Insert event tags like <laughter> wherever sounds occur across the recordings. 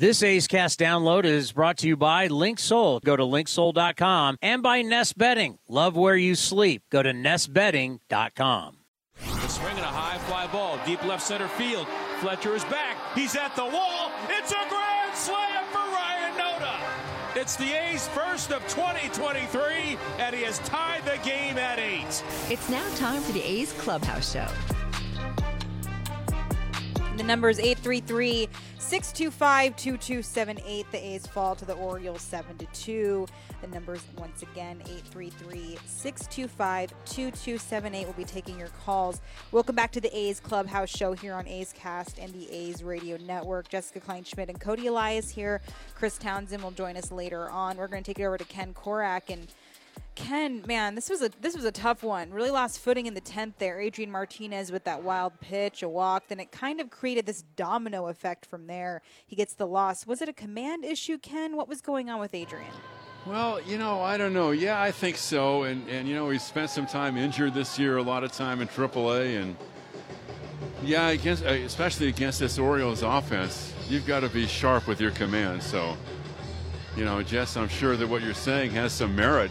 This A's Cast download is brought to you by LinkSoul. Go to linksoul.com and by Nest Bedding. Love where you sleep. Go to nestbedding.com. The swing and a high fly ball, deep left center field. Fletcher is back. He's at the wall. It's a grand slam for Ryan Noda. It's the A's first of 2023, and he has tied the game at eight. It's now time for the A's Clubhouse Show. The number is 833 625 2278. The A's fall to the Orioles 7 to 2. The numbers once again 833 625 2278. We'll be taking your calls. Welcome back to the A's Clubhouse Show here on A's Cast and the A's Radio Network. Jessica Kleinschmidt and Cody Elias here. Chris Townsend will join us later on. We're going to take it over to Ken Korach and Ken, man, this was a this was a tough one. Really lost footing in the tenth there. Adrian Martinez with that wild pitch, a walk, then it kind of created this domino effect from there. He gets the loss. Was it a command issue, Ken? What was going on with Adrian? Well, you know, I don't know. Yeah, I think so. And and you know, he spent some time injured this year, a lot of time in AAA, and yeah, against uh, especially against this Orioles offense, you've got to be sharp with your command. So, you know, Jess, I'm sure that what you're saying has some merit.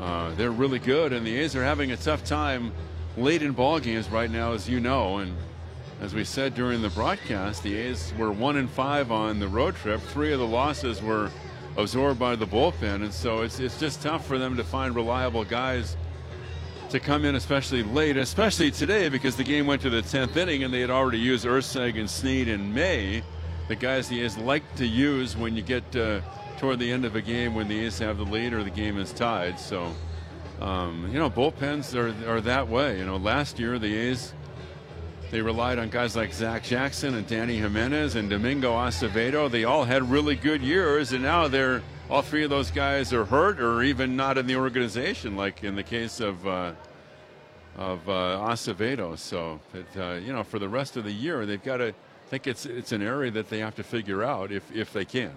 Uh, they're really good, and the A's are having a tough time late in ball games right now, as you know. And as we said during the broadcast, the A's were one and five on the road trip. Three of the losses were absorbed by the bullpen, and so it's it's just tough for them to find reliable guys to come in, especially late, especially today because the game went to the tenth inning and they had already used Erceg and Snead in May, the guys the A's like to use when you get. Uh, toward the end of a game when the A's have the lead or the game is tied. So, um, you know, bullpens are, are that way. You know, last year the A's they relied on guys like Zach Jackson and Danny Jimenez and Domingo Acevedo. They all had really good years, and now they're all three of those guys are hurt or even not in the organization, like in the case of uh, of uh, Acevedo. So, that, uh, you know, for the rest of the year, they've got to think it's it's an area that they have to figure out if if they can.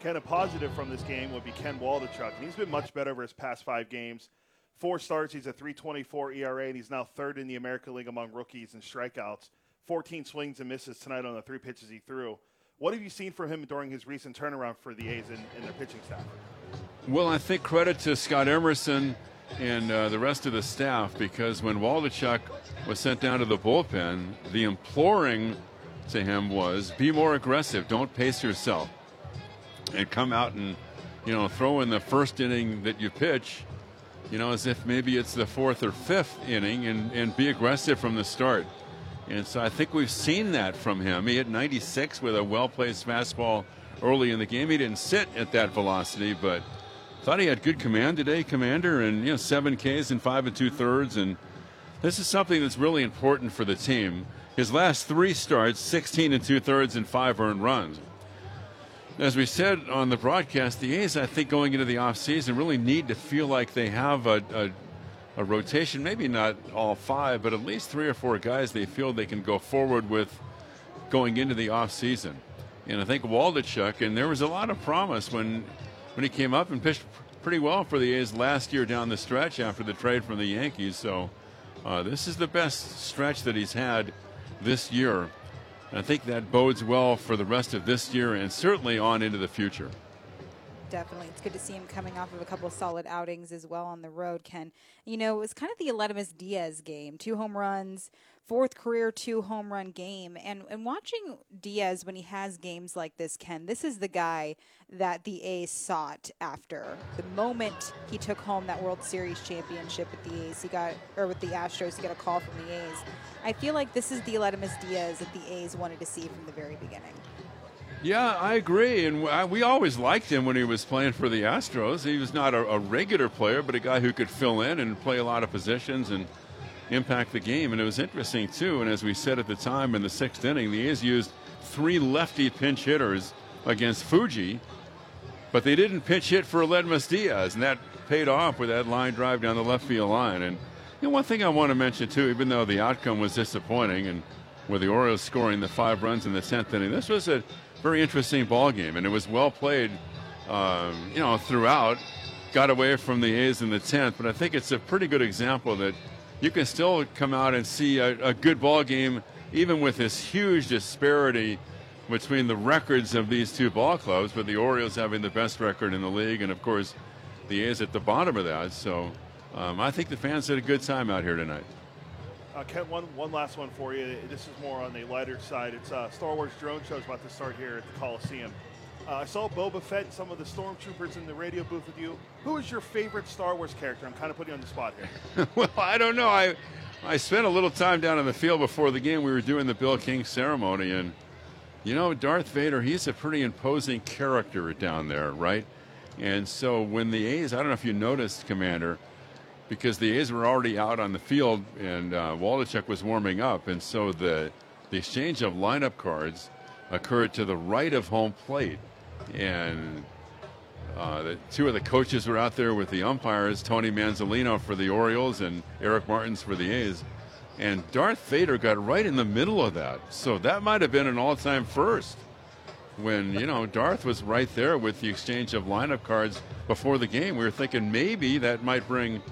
Ken, a positive from this game would be Ken Waldichuk. He's been much better over his past five games. Four starts, he's a 324 ERA, and he's now third in the American League among rookies in strikeouts. 14 swings and misses tonight on the three pitches he threw. What have you seen from him during his recent turnaround for the A's and, and their pitching staff? Well, I think credit to Scott Emerson and uh, the rest of the staff because when Waldichuk was sent down to the bullpen, the imploring to him was be more aggressive, don't pace yourself and come out and you know throw in the first inning that you pitch you know as if maybe it's the fourth or fifth inning and, and be aggressive from the start. And so i think we've seen that from him. He hit 96 with a well-placed fastball early in the game. He didn't sit at that velocity but thought he had good command today commander and you know seven ks and five and two thirds and this is something that's really important for the team. His last three starts 16 and two thirds and five earned runs as we said on the broadcast, the A's, I think, going into the offseason, really need to feel like they have a, a, a, rotation, maybe not all five, but at least three or four guys they feel they can go forward with going into the offseason. And I think Waldichuk, and there was a lot of promise when, when he came up and pitched pretty well for the A's last year down the stretch after the trade from the Yankees. So uh, this is the best stretch that he's had this year I think that bodes well for the rest of this year and certainly on into the future. Definitely. It's good to see him coming off of a couple of solid outings as well on the road, Ken. You know, it was kind of the Aledmys Diaz game. Two home runs, fourth career two home run game. And and watching Diaz when he has games like this, Ken, this is the guy that the A's sought after. The moment he took home that World Series championship with the A's, he got or with the Astros, he got a call from the A's. I feel like this is the Aledmys Diaz that the A's wanted to see from the very beginning. Yeah, I agree. And we always liked him when he was playing for the Astros. He was not a, a, regular player, but a guy who could fill in and play a lot of positions and impact the game. And it was interesting, too. And as we said at the time in the sixth inning, the A's used three lefty pinch hitters against Fuji, but they didn't pitch hit for Aledmys Diaz. And that paid off with that line drive down the left field line. And you know, one thing I want to mention, too, even though the outcome was disappointing and with the Orioles scoring the five runs in the 10th inning, this was a very interesting ball game, and it was well played, um, you know, throughout. Got away from the A's in the 10th, but I think it's a pretty good example that you can still come out and see a, a good ball game, even with this huge disparity between the records of these two ball clubs, but the Orioles having the best record in the league, and of course, the A's at the bottom of that. So um, I think the fans had a good time out here tonight. Uh, Ken, one, one last one for you. This is more on the lighter side. It's uh, Star Wars drone show is about to start here at the Coliseum. Uh, I saw Boba Fett and some of the stormtroopers in the radio booth with you. Who is your favorite Star Wars character? I'm kind of putting you on the spot here. <laughs> well, I don't know. I I spent a little time down in the field before the game. We were doing the Bill King ceremony, and you know, Darth Vader, he's a pretty imposing character down there, right? And so when the A's, I don't know if you noticed, Commander, because the A's were already out on the field and uh, Waldichuk was warming up, and so the the exchange of lineup cards occurred to the right of home plate, and uh, the two of the coaches were out there with the umpires, Tony Mansolino for the Orioles and Eric Martins for the A's. And Darth Vader got right in the middle of that. So that might have been an all time first when, you know, Darth was right there with the exchange of lineup cards before the game. We were thinking maybe that might bring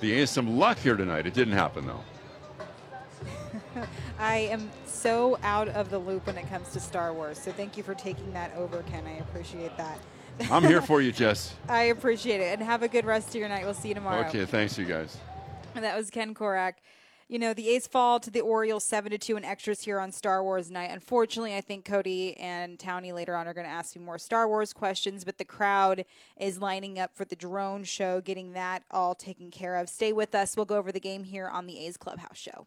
the A's some luck here tonight. It didn't happen, though. <laughs> I am so out of the loop when it comes to Star Wars. So thank you for taking that over, Ken. I appreciate that. I'm here for you, <laughs> Jess. I appreciate it. And have a good rest of your night. We'll see you tomorrow. Okay, thanks, you guys. And that was Ken Korach. You know, the A's fall to the Orioles 7 to 2 in extras here on Star Wars night. Unfortunately, I think Cody and Townie later on are going to ask me more Star Wars questions, but the crowd is lining up for the drone show, getting that all taken care of. Stay with us. We'll go over the game here on the A's Clubhouse Show.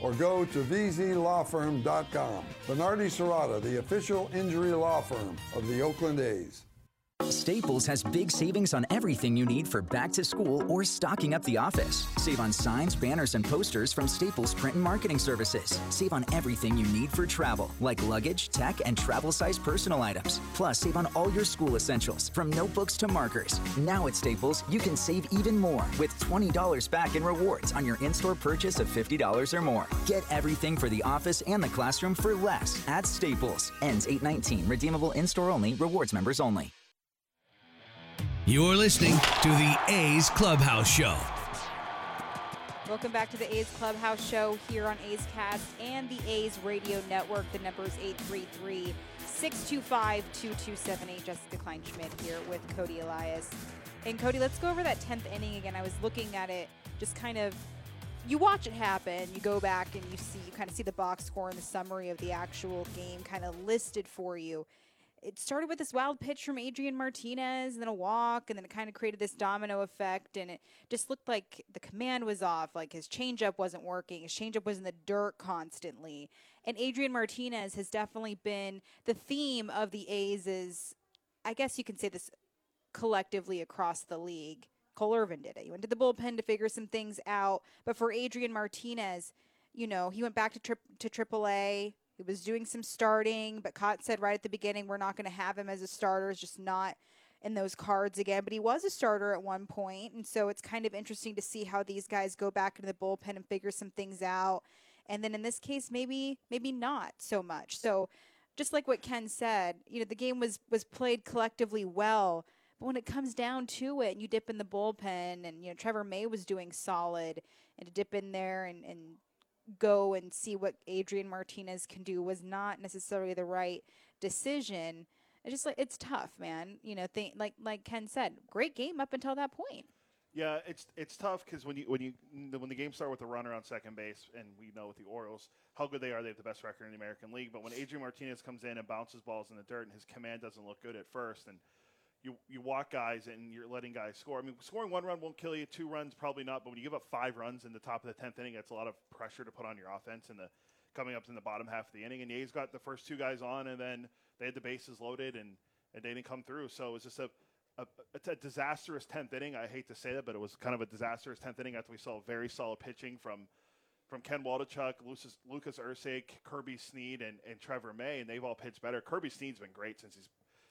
or go to vzlawfirm.com. Venardi Zurada, the official injury law firm of the Oakland A's. Staples has big savings on everything you need for back to school or stocking up the office. Save on signs, banners, and posters from Staples Print and Marketing Services. Save on everything you need for travel, like luggage, tech, and travel size personal items. Plus, save on all your school essentials, from notebooks to markers. Now at Staples, you can save even more with $20 back in rewards on your in store purchase of $50 or more. Get everything for the office and the classroom for less at Staples. Ends 819. Redeemable in store only. Rewards members only. You're listening to the A's Clubhouse Show. Welcome back to the A's Clubhouse Show here on A's Cast and the A's Radio Network. The number is 833 625 2278. Jessica Kleinschmidt here with Cody Elias. And Cody, let's go over that 10th inning again. I was looking at it, just kind of. You watch it happen, you go back and you see, you kind of see the box score and the summary of the actual game kind of listed for you it started with this wild pitch from Adrian Martinez and then a walk and then it kind of created this domino effect and it just looked like the command was off like his changeup wasn't working his changeup was in the dirt constantly. And Adrian Martinez has definitely been the theme of the A's is I guess you can say this collectively across the league. Cole Irvin did it. He went to the bullpen to figure some things out. But for Adrian Martinez you know he went back to tri- to AAA he was doing some starting, but Cott said right at the beginning, we're not going to have him as a starter. It's just not in those cards again. But he was a starter at one point, and so it's kind of interesting to see how these guys go back into the bullpen and figure some things out. And then in this case, maybe maybe not so much. So just like what Ken said, you know, the game was was played collectively well. But when it comes down to it, and you dip in the bullpen, and you know Trevor May was doing solid, and to dip in there and, and go and see what Adrian Martinez can do was not necessarily the right decision. It's just like it's tough, man. You know, think like like Ken said, great game up until that point. Yeah, it's it's tough because when you when you when the game start with a runner on second base, and we know with the Orioles how good they are, they have the best record in the American League. But when Adrian Martinez comes in and bounces balls in the dirt, and his command doesn't look good at first, and you you walk guys and you're letting guys score. I mean, scoring one run won't kill you. Two runs probably not. But when you give up five runs in the top of the tenth inning, that's a lot of pressure to put on your offense in the coming up in the bottom half of the inning. And the A's got the first two guys on, and then they had the bases loaded, and and they didn't come through. So it was just a a, a, disastrous tenth inning. I hate to say that, but it was kind of a disastrous tenth inning after we saw very solid pitching from from Ken Waldichuk, Lucas, Erceg, Kirby Snead, and, and Trevor May, and they've all pitched better. Kirby Snead's been great since he's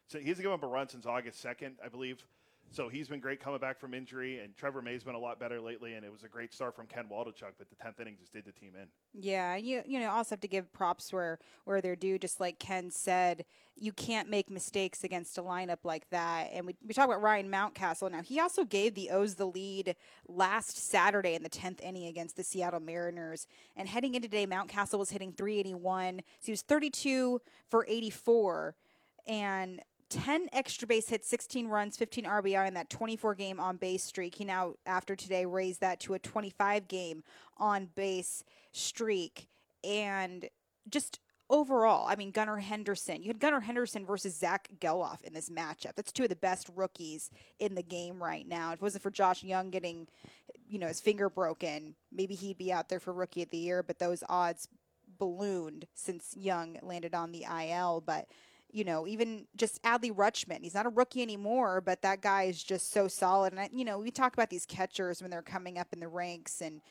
so given up a run since August 2nd, I believe. So he's been great coming back from injury, and Trevor May's been a lot better lately, and it was a great start from Ken Waldichuk, but the 10th inning just did the team in. Yeah, you you know also have to give props where where they're due. Just like Ken said, you can't make mistakes against a lineup like that. And we we talk about Ryan Mountcastle. Now he also gave the O's the lead last Saturday in the 10th inning against the Seattle Mariners. And heading into today, Mountcastle was hitting 381. So he was 32 for 84, and 10 extra base hits, 16 runs, 15 RBI in that 24 game on base streak. He now, after today, raised that to a 25 game on base streak. And just overall, I mean, Gunnar Henderson. You had Gunnar Henderson versus Zach Gelof in this matchup. That's two of the best rookies in the game right now. If it wasn't for Josh Jung getting, you know, his finger broken, maybe he'd be out there for Rookie of the Year, but those odds ballooned since Jung landed on the IL. But you know, even just Adley Rutschman. He's not a rookie anymore, but that guy is just so solid. And, I, you know, we talk about these catchers when they're coming up in the ranks and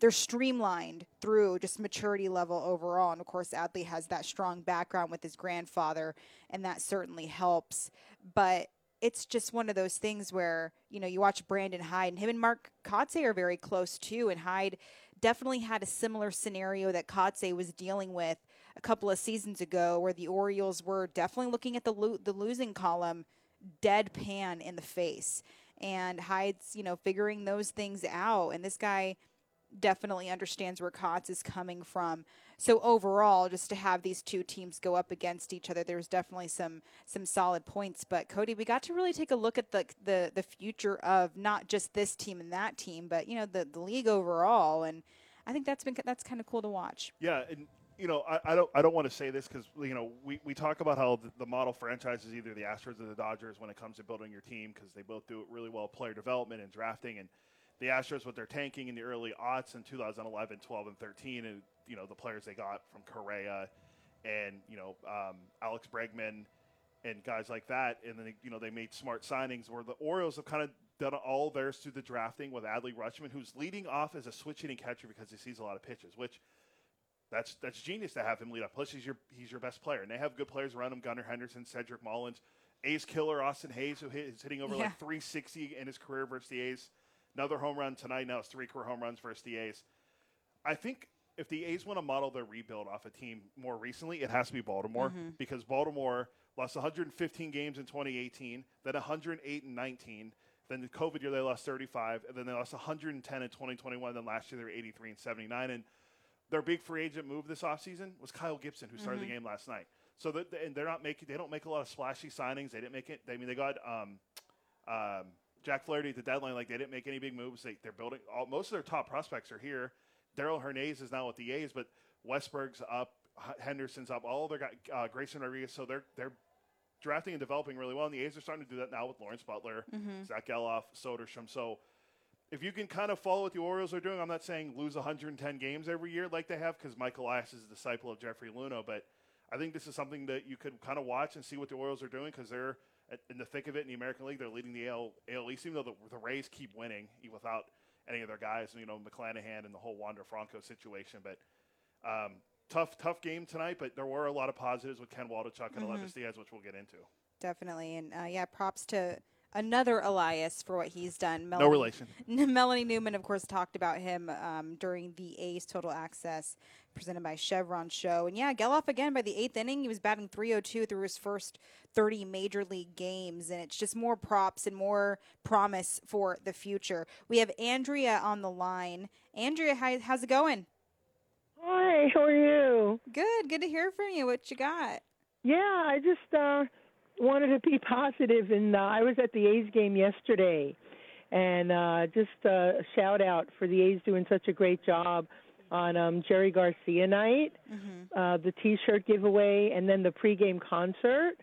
they're streamlined through just maturity level overall. And of course, Adley has that strong background with his grandfather, and that certainly helps. But it's just one of those things where, you know, you watch Brandon Hyde, and him and Mark Kotsay are very close too. And Hyde definitely had a similar scenario that Kotsay was dealing with a couple of seasons ago, where the Orioles were definitely looking at the lo- the losing column, deadpan in the face, and Hyde's you know figuring those things out, and this guy definitely understands where Kotz is coming from. So overall, just to have these two teams go up against each other, there's definitely some some solid points. But Cody, we got to really take a look at the the, the future of not just this team and that team, but you know the the league overall, and I think that's been that's kind of cool to watch. Yeah, and you know, I, I, don't I don't want to say this because you know we, we talk about how the, the, model franchise is either the Astros or the Dodgers when it comes to building your team because they both do it really well, player development and drafting, and the Astros with their tanking in the early aughts in 2011, 12, and 13, and you know the players they got from Correa and you know um, Alex Bregman and guys like that, and then you know they made smart signings. Where the Orioles have kind of done all theirs through the drafting with Adley Rutschman, who's leading off as a switch hitting catcher because he sees a lot of pitches, which that's that's genius to have him lead up. Plus, he's your he's your best player, and they have good players around him: Gunnar Henderson, Cedric Mullins, A's killer Austin Hays, who hit, is hitting over yeah. like 360 in his career versus the A's. Another home run tonight. Now it's three career home runs versus the A's. I think if the A's want to model their rebuild off a team more recently, it has to be Baltimore mm-hmm. because Baltimore lost 115 games in 2018, then 108 and 19. Then the COVID year they lost 35, and then they lost 110 in 2021. Then last year they were 83 and 79. And their big free agent move this offseason was Kyle Gibson, who started mm-hmm. the game last night. So that, and they're not making they don't make a lot of splashy signings. They didn't make it. I mean, they got um, um, Jack Flaherty at the deadline. Like they didn't make any big moves. They, they're building. All, most of their top prospects are here. Darell Hernaiz is now with the A's, but Westburg's up, Henderson's up. All their got uh, Grayson Rodriguez. So they're they're drafting and developing really well. And the A's are starting to do that now with Lawrence Butler, mm-hmm. Zack Gelof, Soderstrom. So if you can kind of follow what the Orioles are doing, I'm not saying lose 110 games every year like they have because Michael Elias is a disciple of Jeffrey Luhnow, but I think this is something that you could kind of watch and see what the Orioles are doing because they're in the thick of it in the American League. They're leading the AL, AL East, even though the, the Rays keep winning without any of their guys, you know, McClanahan and the whole Wander Franco situation. But um, tough, tough game tonight, but there were a lot of positives with Ken Waldichuk and mm-hmm. Diaz, which we'll get into. Definitely. And uh, yeah, props to another Elias for what he's done. Melanie, no relation. <laughs> Melanie Newman, of course, talked about him um, during the A's Total Access presented by Chevron show. And yeah, Gelof again by the eighth inning, he was batting 302 through his first 30 major league games. And it's just more props and more promise for the future. We have Andrea on the line. Andrea, how, how's it going? Hi, how are you? Good, good to hear from you. What you got? Yeah, I just uh, wanted to be <laughs> positive, and uh, I was at the A's game yesterday, and uh, just uh, a shout out for the A's doing such a great job on um, Jerry Garcia night, mm-hmm. uh, the T-shirt giveaway, and then the pregame concert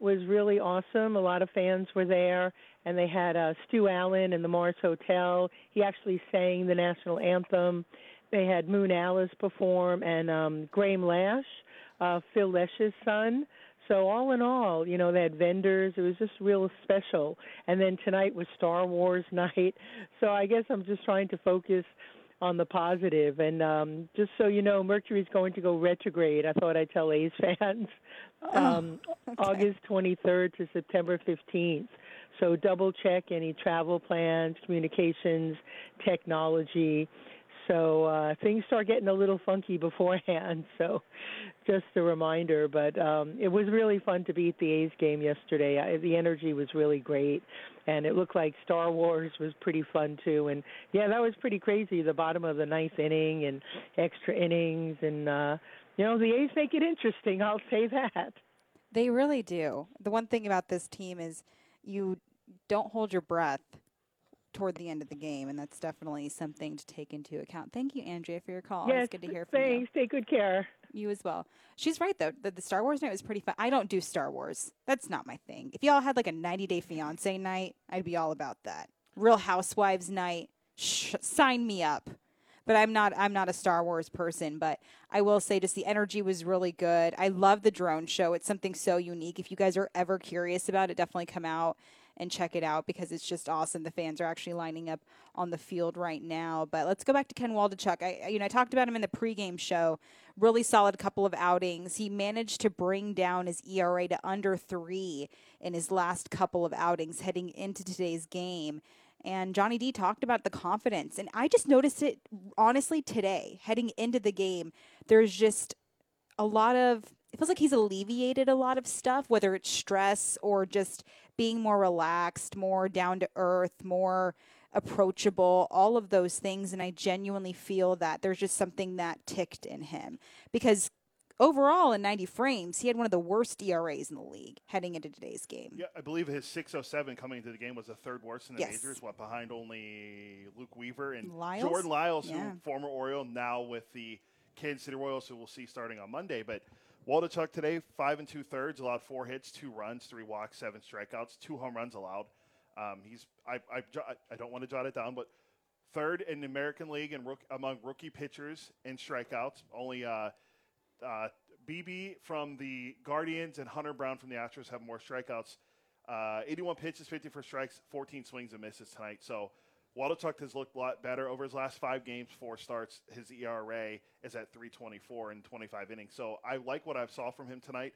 was really awesome. A lot of fans were there, and they had uh, Stu Allen in the Mars Hotel. He actually sang the national anthem. They had Moon Alice perform, and um, Grahame Lesh, uh, Phil Lesh's son. So all in all, you know, they had vendors. It was just real special. And then tonight was Star Wars <laughs> night. So I guess I'm just trying to focus on the positive. And um, just so you know, Mercury's going to go retrograde. I thought I'd tell A's <laughs> fans. Um, okay. August 23rd to September 15th. So double check any travel plans, communications, technology. So uh, things start getting a little funky <laughs> beforehand. So just a reminder. But um, it was really fun to be at the A's game yesterday. I, the energy was really great, and it looked like Star Wars was pretty fun too. And yeah, that was pretty crazy. The bottom of the ninth inning and extra innings, and uh, you know the A's make it interesting. I'll say that. They really do. The one thing about this team is you don't hold your breath toward the end of the game, and that's definitely something to take into account. Thank you, Andrea, for your call. Yes, it's good to hear from you. thanks. Take good care. you. As well. She's right though. The, the Star Wars night was pretty fun. I don't do Star Wars. That's not my thing. If y'all had like a 90 Day Fiance night, I'd be all about that. Real Housewives night, sh- sign me up. But I'm not. I'm not a Star Wars person. But I will say, just the energy was really good. I love the drone show. It's something so unique. If you guys are ever curious about it, definitely come out and check it out because it's just awesome. The fans are actually lining up on the field right now. But let's go back to Ken Waldichuk. I you know I talked about him in the pregame show. Really solid couple of outings. He managed to bring down his ERA to under three in his last couple of outings heading into today's game. And Johnny D talked about the confidence. And I just noticed it honestly today, heading into the game. There's just a lot of it feels like he's alleviated a lot of stuff, whether it's stress or just being more relaxed, more down to earth, more approachable, all of those things. And I genuinely feel that there's just something that ticked in him because overall in 90 frames, he had one of the worst ERAs in the league heading into today's game. Yeah, I believe his 607 coming into the game was the third worst in the Yes. majors, what behind only Luke Weaver and Lyles? Jordan Lyles, Yeah. who former Oriole, now with the Kansas City Royals, who we'll see starting on Monday. But Waldichuk today, five and two thirds, allowed four hits, two runs, three walks, seven strikeouts, two home runs allowed. Um, he's I, I I don't want to jot it down, but third in the American League and rook, among rookie pitchers in strikeouts. Only uh, uh, Bibee from the Guardians and Hunter Brown from the Astros have more strikeouts. Uh, 81 pitches, 54 strikes, 14 swings and misses tonight. So Waldichuk has looked a lot better over his last five games, four starts. His ERA is at 324 in 25 innings. So I like what I saw from him tonight.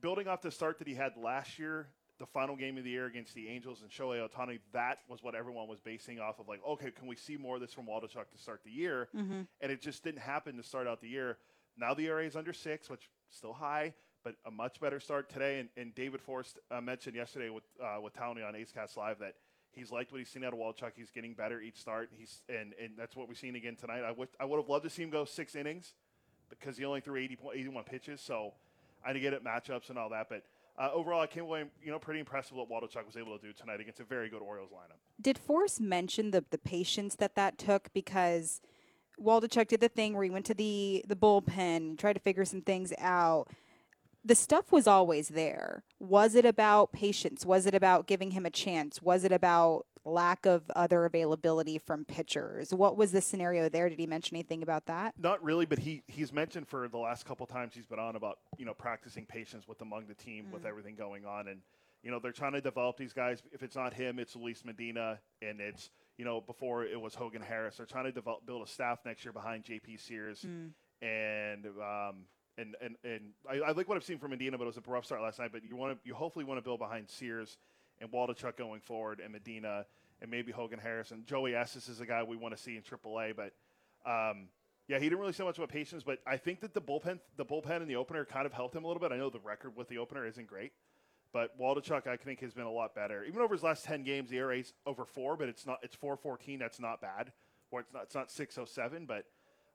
Building off the start that he had last year, the final game of the year against the Angels and Shohei Ohtani, that was what everyone was basing off of. Like, okay, can we see more of this from Waldichuk to start the year? Mhm. And it just didn't happen to start out the year. Now the ERA is under six, which still high, but a much better start today. And, and David Forst uh, mentioned yesterday with uh, with Townie on A's Cast Live that he's liked what he's seen out of Waldichuk. He's getting better each start. He's and, and that's what we've seen again tonight. I would I would have loved to see him go six innings because he only threw 80, 81 pitches. So I get it matchups and all that, but. Uh, overall, I came away, you know, pretty impressed with what Waldichuk was able to do tonight against a very good Orioles lineup. Did Forst mention the the patience that that took because Waldichuk did the thing where he went to the the bullpen, tried to figure some things out. The stuff was always there. Was it about patience? Was it about giving him a chance? Was it about lack of other availability from pitchers? What was the scenario there? Did he mention anything about that? Not really, but he he's mentioned for the last couple times he's been on about you know practicing patience with among the team with everything going on, and you know they're trying to develop these guys. If it's not him, it's Luis Medina, and it's you know before it was Hogan Harris. They're trying to develop build a staff next year behind J.P. Sears, and um, and and and I, I like what I've seen from Medina, but it was a rough start last night. But you want to you hopefully want to build behind Sears and Waldichuk going forward, and Medina, and maybe Hogan Harris and Joey Estes is a guy we want to see in AAA, but. Um, yeah, he didn't really say much about patience, but I think that the bullpen, the bullpen and the opener kind of helped him a little bit. I know the record with the opener isn't great, but Waldichuk I think has been a lot better. Even over his last ten games, the ERA's over four, but it's not it's four fourteen. That's not bad, or it's not it's not six oh seven. But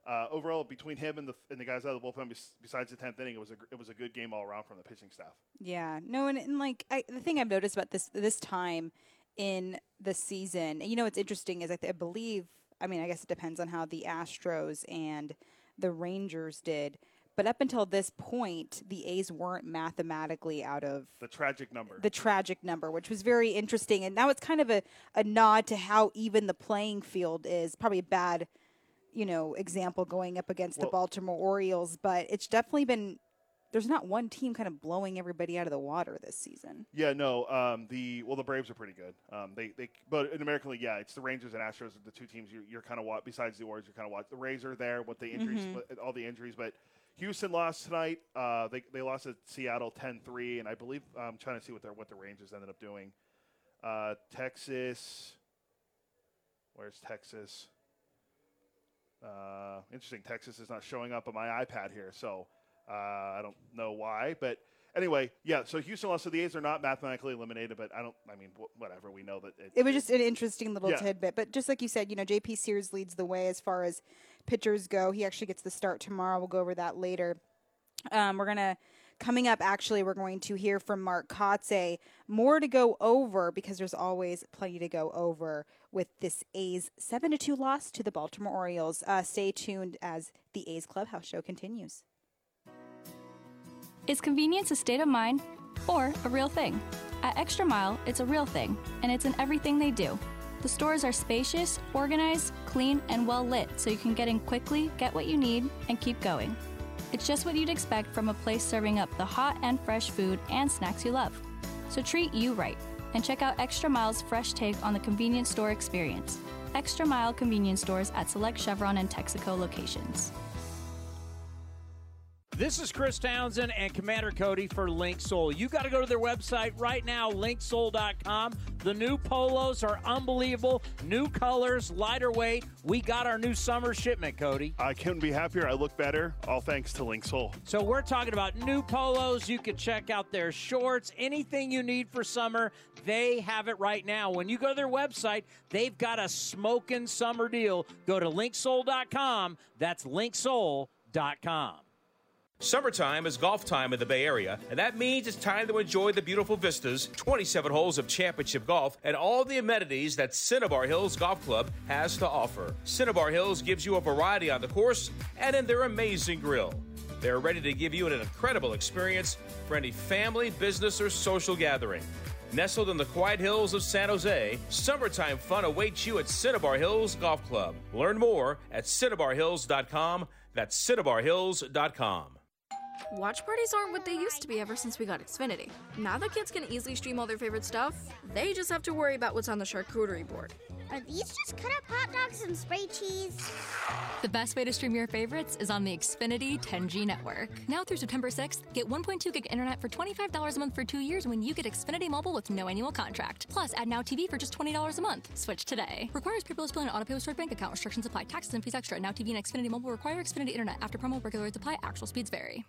uh, overall, between him and the and the guys out of the bullpen, bes- besides the tenth inning, it was a it was a good game all around from the pitching staff. Yeah, no, and, and like I, the thing I've noticed about this this time in the season, you know, what's interesting is I, th- I believe. I mean, I guess it depends on how the Astros and the Rangers did, but up until this point, the A's weren't mathematically out of The tragic number. the tragic number, which was very interesting. And now it's kind of a, a nod to how even the playing field is. Probably a bad, you know, example going up against the Baltimore Orioles, but it's definitely been there's not one team kind of blowing everybody out of the water this season. Yeah, no. Um, the well, the Braves are pretty good. Um, they they but in American League, yeah, it's the Rangers and Astros are the two teams you're, you're kind of watch. Besides the Orioles, you're kind of watch. The Rays are there with the injuries, Mhm. all the injuries, but. Houston lost tonight. Uh, they, they lost at Seattle 10-3, and I believe I'm trying to see what their what the Rangers ended up doing. Uh, Texas, where's Texas? Uh, interesting. Texas is not showing up on my iPad here, so uh, I don't know why. But anyway, yeah. So Houston lost. So the A's are not mathematically eliminated, but I don't. I mean, wh- whatever. We know that it, It was just an interesting little Yeah. tidbit. But just like you said, you know, JP Sears leads the way as far as pitchers go. He actually gets the start tomorrow. We'll go over that later. Um, we're gonna coming up. Actually, we're going to hear from Mark Kotsay. More to go over because there's always plenty to go over with this A's seven to two loss to the Baltimore Orioles. Uh, stay tuned as the A's Clubhouse show continues. Is convenience a state of mind or a real thing? At Extra Mile, it's a real thing, and it's in everything they do. The stores are spacious, organized, clean, and well lit so you can get in quickly, get what you need, and keep going. It's just what you'd expect from a place serving up the hot and fresh food and snacks you love. So treat you right and check out Extra Mile's fresh take on the convenience store experience. Extra Mile convenience stores at select Chevron and Texaco locations. This is Chris Townsend and Commander Cody for LinkSoul. You got to go to their website right now, linksoul.com. The new polos are unbelievable. New colors, lighter weight. We got our new summer shipment, Cody. I couldn't be happier. I look better. All thanks to LinkSoul. So we're talking about new polos. You can check out their shorts, anything you need for summer. They have it right now. When you go to their website, they've got a smoking summer deal. Go to linksoul.com. That's linksoul.com. Summertime is golf time in the Bay Area, and that means it's time to enjoy the beautiful vistas, 27 holes of championship golf, and all the amenities that Cinnabar Hills Golf Club has to offer. Cinnabar Hills gives you a variety on the course and in their amazing grill. They're ready to give you an incredible experience for any family, business, or social gathering. Nestled in the quiet hills of San Jose, summertime fun awaits you at Cinnabar Hills Golf Club. Learn more at cinnabarhills.com. That's cinnabarhills.com. Watch parties aren't what they used to be ever since we got Xfinity. Now that kids can easily stream all their favorite stuff, they just have to worry about what's on the charcuterie board. Are these just cut up hot dogs and spray cheese? The best way to stream your favorites is on the Xfinity 10G network. Now through September 6th, get 1.2 gig internet for $25 a month for two years when you get Xfinity Mobile with no annual contract. Plus, add Now TV for just $20 a month. Switch today. Requires paperless bill and auto pay with stored bank account. Restrictions apply. Taxes and fees extra. Now TV and Xfinity Mobile require Xfinity internet. After promo, regular rates apply. Actual speeds vary.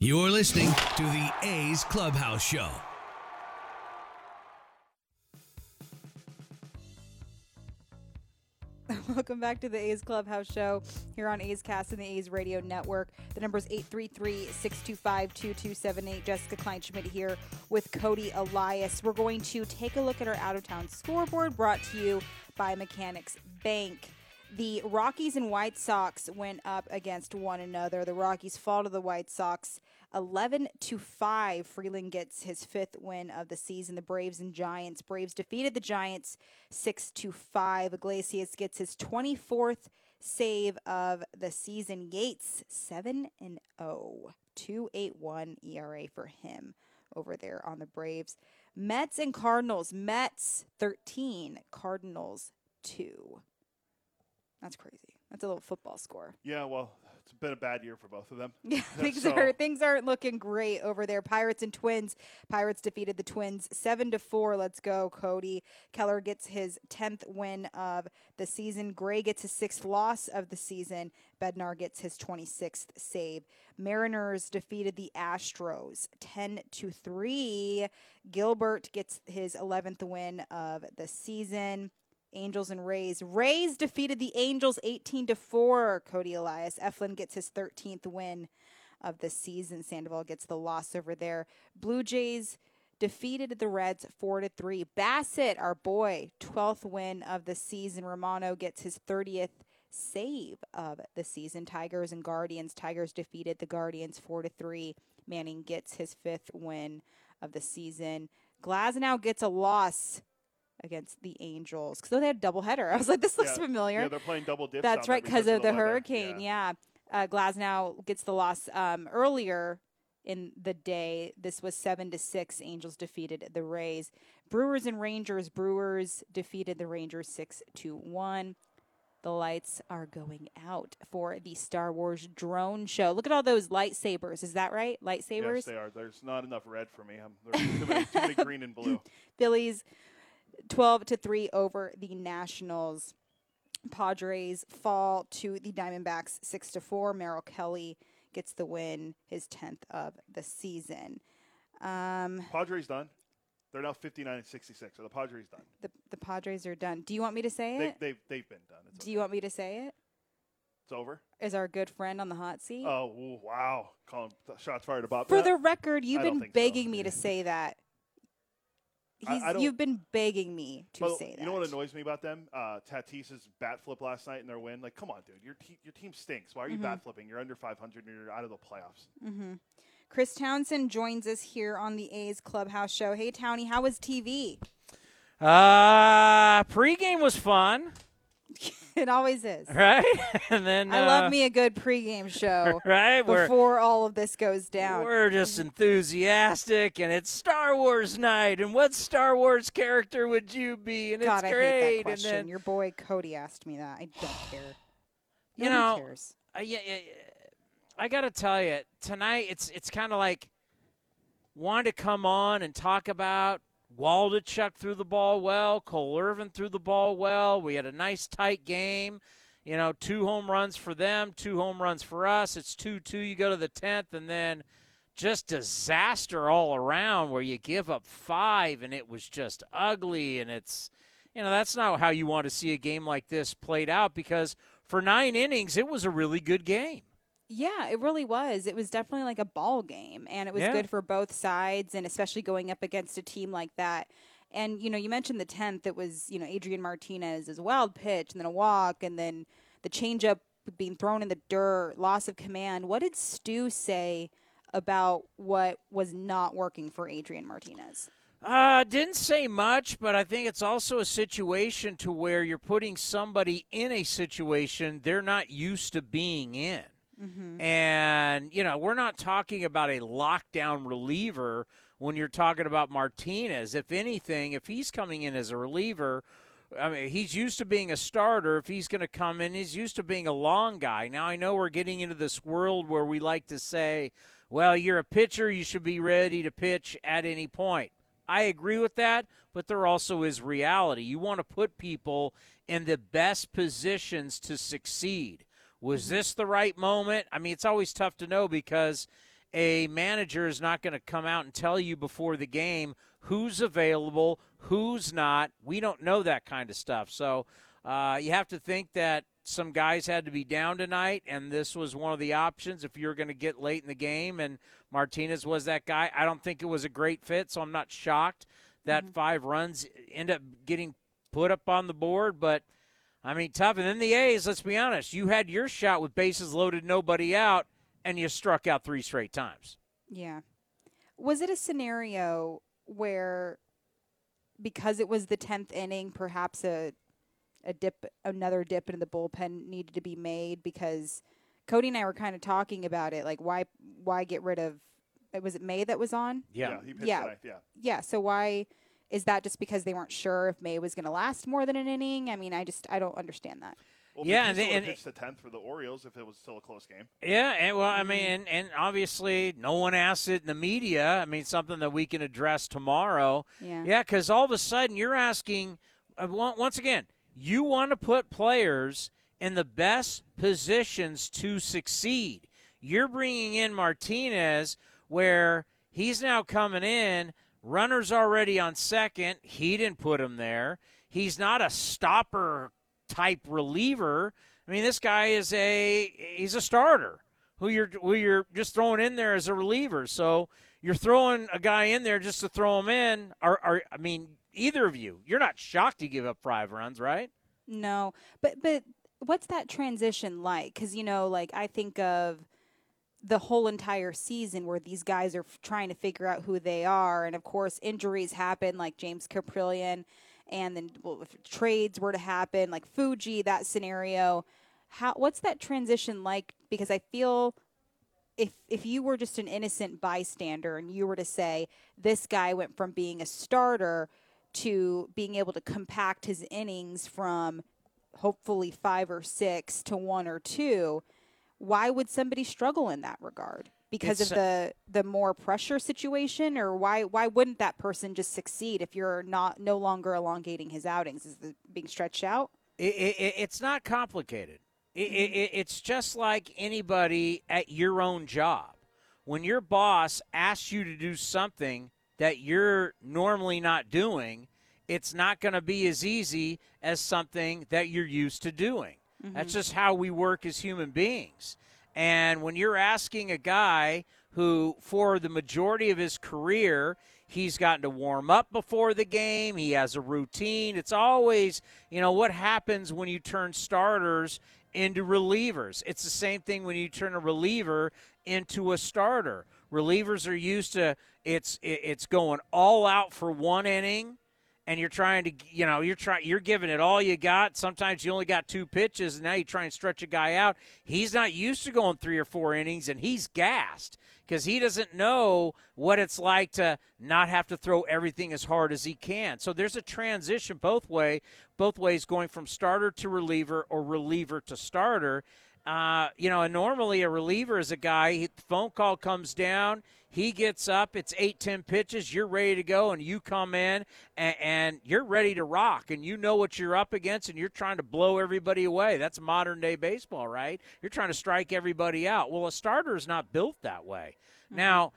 You're listening to the A's Clubhouse Show. <laughs> Welcome back to the A's Clubhouse Show here on A's Cast and the A's Radio Network. The number is 833-625-2278. Jessica Kleinschmidt here with Cody Elias. We're going to take a look at our out-of-town scoreboard brought to you by Mechanics Bank. The Rockies and White Sox went up against one another. The Rockies fall to the White Sox 11 to 5. Freeland gets his fifth win of the season. The Braves and Giants. Braves defeated the Giants 6 to 5. Iglesias gets his 24th save of the season. Yates 7 and 0. 281 ERA for him over there on the Braves. Mets and Cardinals. Mets 13, Cardinals 2. That's crazy. That's a little football score. Yeah, well, it's been a bad year for both of them. Yeah, <laughs> things So- are things aren't looking great over there. Pirates and Twins. Pirates defeated the Twins seven to four. Let's go, Cody. Keller gets his tenth win of the season. Gray gets his sixth loss of the season. Bednar gets his twenty sixth save. Mariners defeated the Astros ten to three. Gilbert gets his eleventh win of the season. Angels and Rays. Rays defeated the Angels 18 to 4. Cody Elias. Eflin gets his 13th win of the season. Sandoval gets the loss over there. Blue Jays defeated the Reds 4 to 3. Bassitt, our boy, 12th win of the season. Romano gets his 30th save of the season. Tigers and Guardians. Tigers defeated the Guardians 4 to 3. Manning gets his fifth win of the season. Glasnow gets a loss against the Angels. Because they had a doubleheader. <laughs> I was like, this looks Yeah. familiar. Yeah, they're playing double dips. That's right, because of the, weather. hurricane. Yeah. Uh, Glasnow gets the loss um, earlier in the day. This was seven to six. Angels defeated the Rays. Brewers and Rangers. Brewers defeated the Rangers six to one. The lights are going out for the Star Wars drone show. Look at all those lightsabers. Is that right? Lightsabers. Yes, they are. There's not enough red for me. I'm, there's too many, too many <laughs> green and blue. Phillies 12 to 3 over the Nationals. Padres fall to the Diamondbacks 6 to 4. Merrill Kelly gets the win, his 10th of the season. Um, Padres done. They're now 59 and 66. So the Padres done. the, the Padres are done. Do you want me to say They, it? they've, they've been done. It's, Do you want me to say it? it's over. Is our good friend on the hot seat? Oh, wow. Calling shots fired about For that. the record, you've I been think so. begging me to <laughs> say that. I- He's, I don't- you've been begging me to Well, say that. You know what annoys me about them? Uh, Tatis's bat flip last night in their win. Like, come on, dude. Your, te- your team stinks. Why are you Mhm. bat flipping? You're under 500 and you're out of the playoffs. hmm Chris Townsend joins us here on the A's Clubhouse Show. Hey, Townie, how was TV? Uh, pregame was fun, <laughs> it always is. right? <laughs> and then I uh, love me a good pregame show <laughs> Right, we're- before all of this goes down. We're just enthusiastic, and it's Star Wars night. And what Star Wars character would you be? And God, it's I great. hate that and question. then Your boy Cody asked me that. I don't <sighs> care. you know, cares. uh, yeah, yeah, yeah. I got to tell you, tonight it's it's kind of like wanting to come on and talk about Waldichuk threw the ball well, Cole Irvin threw the ball well. We had a nice tight game. You know, two home runs for them, two home runs for us. It's 2 2. You go to the 10th, and then just disaster all around where you give up five, and it was just ugly. And it's, you know, that's not how you want to see a game like this played out because for nine innings, it was a really good game. Yeah, it really was. It was definitely like a ball game, and it was Yeah. good for both sides, and especially going up against a team like that. And you know, you mentioned the tenth. It was you know Adrian Martinez as a wild pitch, and then a walk, and then the changeup being thrown in the dirt, loss of command. What did Stu say about what was not working for Adrian Martinez? Uh, didn't say much, but I think it's also a situation to where you're putting somebody in a situation they're not used to being in. Mm-hmm. And, you know, we're not talking about a lockdown reliever when you're talking about Martinez. If anything, if he's coming in as a reliever, I mean, he's used to being a starter. If he's going to come in, he's used to being a long guy. Now, I know we're getting into this world where we like to say, well, you're a pitcher, you should be ready to pitch at any point. I agree with that, but there also is reality. You want to put people in the best positions to succeed. Was this the right moment? I mean, it's always tough to know because a manager is not going to come out and tell you before the game who's available, who's not. We don't know that kind of stuff. So uh, you have to think that some guys had to be down tonight, and this was one of the options if you're going to get late in the game. And Martinez was that guy. I don't think it was a great fit, so I'm not shocked that five runs end up getting put up on the board. But I mean, tough. And then the A's. Let's be honest. You had your shot with bases loaded, nobody out, and you struck out three straight times. Yeah. Was it a scenario where because it was the 10th inning perhaps a a dip another dip into the bullpen needed to be made because Cody and I were kind of talking about it like why why get rid of was it May that was on? Yeah. Yeah, he pitched Yeah. tonight, yeah. Yeah, so why is that just because they weren't sure if May was going to last more than an inning? I mean, I just I don't understand that. Well, Yeah, and they- and- pitched the 10th for the Orioles if it was still a close game. Yeah, and well, I mean, and, and obviously, no one asked it in the media. I mean, something that we can address tomorrow. Yeah. Yeah, because all of a sudden you're asking, uh, once again, you want to put players in the best positions to succeed. You're bringing in Martinez, where he's now coming in. Runner's already on second. He didn't put him there. He's not a stopper type reliever. I mean, this guy is a he's a starter who you're who you're just throwing in there as a reliever. So you're throwing a guy in there just to throw him in. Are, are I mean, either of you, you're not shocked to give up five runs, right? No, but but what's that transition like? Because you know, like I think of the whole entire season where these guys are f- trying to figure out who they are, and of course injuries happen, like James Kaprielian, and then well, if trades were to happen, like Fuji, that scenario, how what's that transition like? Because I feel if if you were just an innocent bystander and you were to say this guy went from being a starter to being able to compact his innings from hopefully five or six to one or two, why would somebody struggle in that regard? Because It's of the the more pressure situation, or why why wouldn't that person just succeed if you're not no longer elongating his outings? Is the being stretched out? It, it, it's not complicated. It, it, mm-hmm. it's just like anybody at your own job. When your boss asks you to do something that you're normally not doing, it's not going to be as easy as something that you're used to doing. That's mm-hmm. just how we work as human beings. And when you're asking a guy who, for the majority of his career, he's gotten to warm up before the game, he has a routine. It's always, you know, what happens when you turn starters into relievers. It's the same thing when you turn a reliever into a starter. Relievers are used to it's it's going all out for one inning and you're trying to you know you're trying you're giving it all you got. Sometimes you only got two pitches and now you try and stretch a guy out. He's not used to going three or four innings and he's gassed because he doesn't know what it's like to not have to throw everything as hard as he can. So there's a transition both way both ways going from starter to reliever or reliever to starter. Uh, you know, and normally a reliever is a guy, he, phone call comes down, he gets up, it's eight, ten pitches, you're ready to go, and you come in and, and you're ready to rock, and you know what you're up against, and you're trying to blow everybody away. That's modern day baseball, right? You're trying to strike everybody out. Well, a starter is not built that way. Mm-hmm. Now,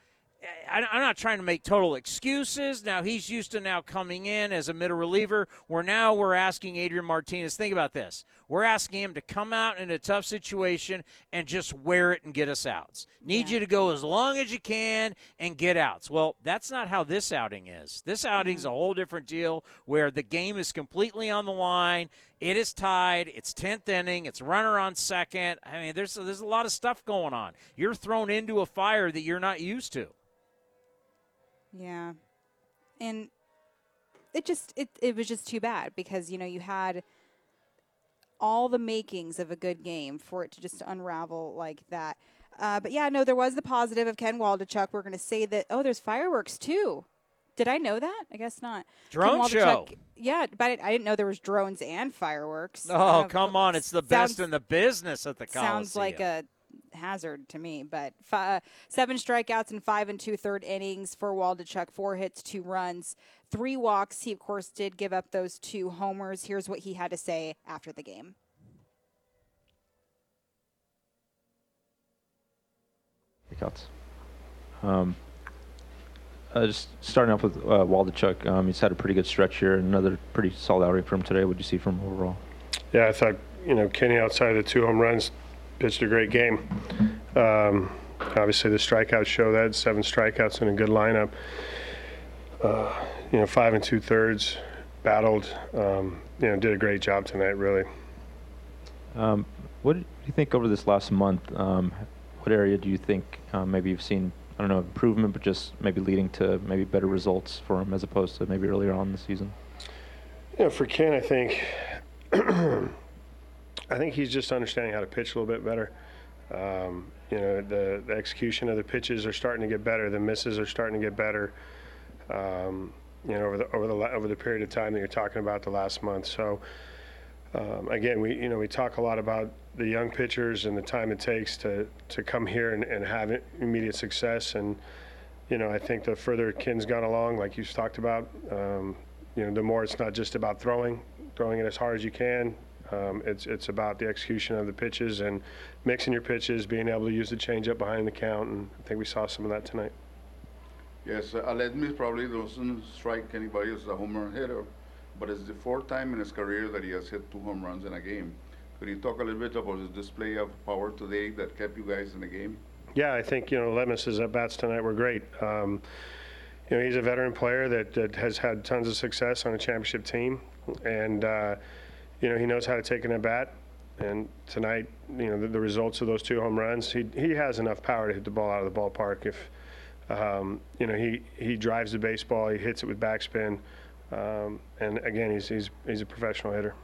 I'm not trying to make total excuses. Now he's used to now coming in as a middle reliever. Where now we're asking Adrian Martinez. Think about this. We're asking him to come out in a tough situation and just wear it and get us outs. Need you to go as long as you can and get outs. Well, that's not how this outing is. This outing's mm-hmm. a whole different deal where the game is completely on the line. It is tied. It's tenth inning. It's runner on second. I mean, there's there's a lot of stuff going on. You're thrown into a fire that you're not used to. Yeah. And it just it it was just too bad because you know you had all the makings of a good game for it to just unravel like that. Uh, but yeah, no, there was the positive of Ken Waldichuk. We're going to say that. Oh, there's fireworks too. Did I know that? I guess not. Drone show. Yeah, but I, didn't know there was drones and fireworks. Oh, don't- come on. It's the best sounds- in the business at the Coliseum. Sounds like a hazard to me, but fi- uh, seven strikeouts in five and two third innings for Waldichuk. Four hits, two runs, three walks. He of course did give up those two homers. Here's what he had to say after the game. Breakouts. Um, uh, just starting off with uh, Waldichuk, um, he's had a pretty good stretch here. Another pretty solid outing from him today. What do you see from him overall? Yeah, I thought, you know, Kenny outside of the two home runs pitched a great game. Um, obviously, the strikeouts show that seven strikeouts in a good lineup. Uh, you know, five and two thirds, battled. Um, you know, did a great job tonight, really. Um, what do you think over this last month? Um, what area do you think um, maybe you've seen, I don't know, improvement, but just maybe leading to maybe better results for him as opposed to maybe earlier on in the season? You know, for Ken, I think, <clears throat> I think he's just understanding how to pitch a little bit better. Um, you know, the, the execution of the pitches are starting to get better. The misses are starting to get better. Um, you know, over the over the over the period of time that you're talking about the last month. So, um, again, we you know we talk a lot about the young pitchers and the time it takes to to come here and, and have immediate success. And you know, I think the further Ken's gone along, like you've talked about, um, you know, the more it's not just about throwing, throwing it as hard as you can. Um, it's it's about the execution of the pitches and mixing your pitches, being able to use the changeup behind the count, and I think we saw some of that tonight. Yes, uh, Alex Smith probably doesn't strike anybody as a home run hitter, but it's the fourth time in his career that he has hit two home runs in a game. Could you talk a little bit about his display of power today that kept you guys in the game? Yeah, I think you know Lemis's at bats tonight were great. Um, you know, he's a veteran player that, that has had tons of success on a championship team, and uh, you know he knows how to take an at bat. And tonight, you know, the, the results of those two home runs, he he has enough power to hit the ball out of the ballpark. If um, you know he he drives the baseball, he hits it with backspin. Um, and again, he's, he's, he's a professional hitter.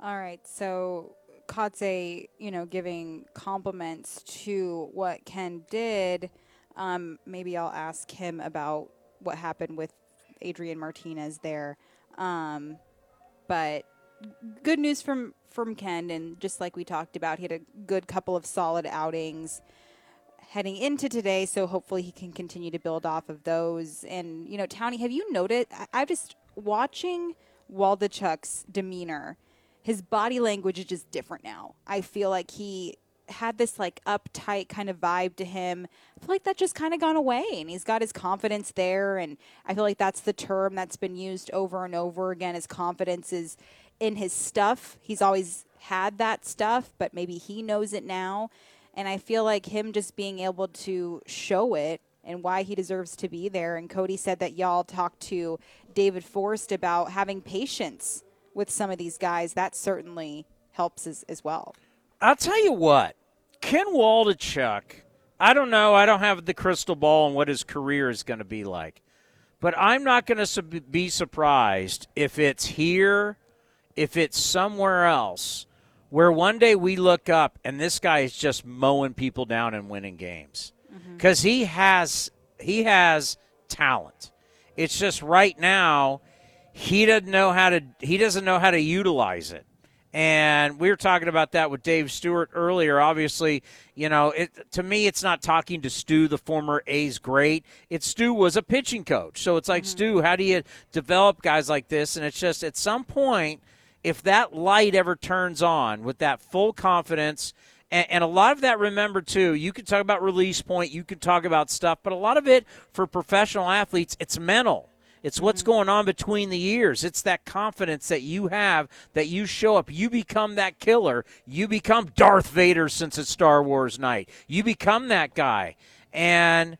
All right, so Kotsay, you know, giving compliments to what Ken did. Um, maybe I'll ask him about what happened with Adrian Martinez there. Um, but good news from from Ken, and just like we talked about, he had a good couple of solid outings heading into today. So hopefully he can continue to build off of those. And you know, Townie, have you noted? I, I'm just watching Waldichuk's demeanor. His body language is just different now. I feel like he had this like uptight kind of vibe to him. I feel like that just kind of gone away and he's got his confidence there and I feel like that's the term that's been used over and over again. His confidence is in his stuff. He's always had that stuff, but maybe he knows it now. And I feel like him just being able to show it and why he deserves to be there. And Cody said that y'all talked to David Forst about having patience with some of these guys. That certainly helps as, as well. I'll tell you what, Ken Waldichuk, I don't know. I don't have the crystal ball on what his career is going to be like. But I'm not going to be surprised if it's here, if it's somewhere else, where one day we look up and this guy is just mowing people down and winning games. Mm-hmm. Because he has he has talent. It's just right now he doesn't know how to he doesn't know how to utilize it. And we were talking about that with Dave Stewart earlier. Obviously, you know, it, to me, it's not talking to Stu, the former A's great. It's Stu was a pitching coach. So it's like, mm-hmm. Stu, how do you develop guys like this? And it's just at some point, if that light ever turns on with that full confidence, and, and a lot of that, remember, too, you can talk about release point, you can talk about stuff, but a lot of it for professional athletes, it's mental. It's what's mm-hmm. going on between the ears. It's that confidence that you have that you show up. You become that killer. You become Darth Vader since it's Star Wars night. You become that guy. And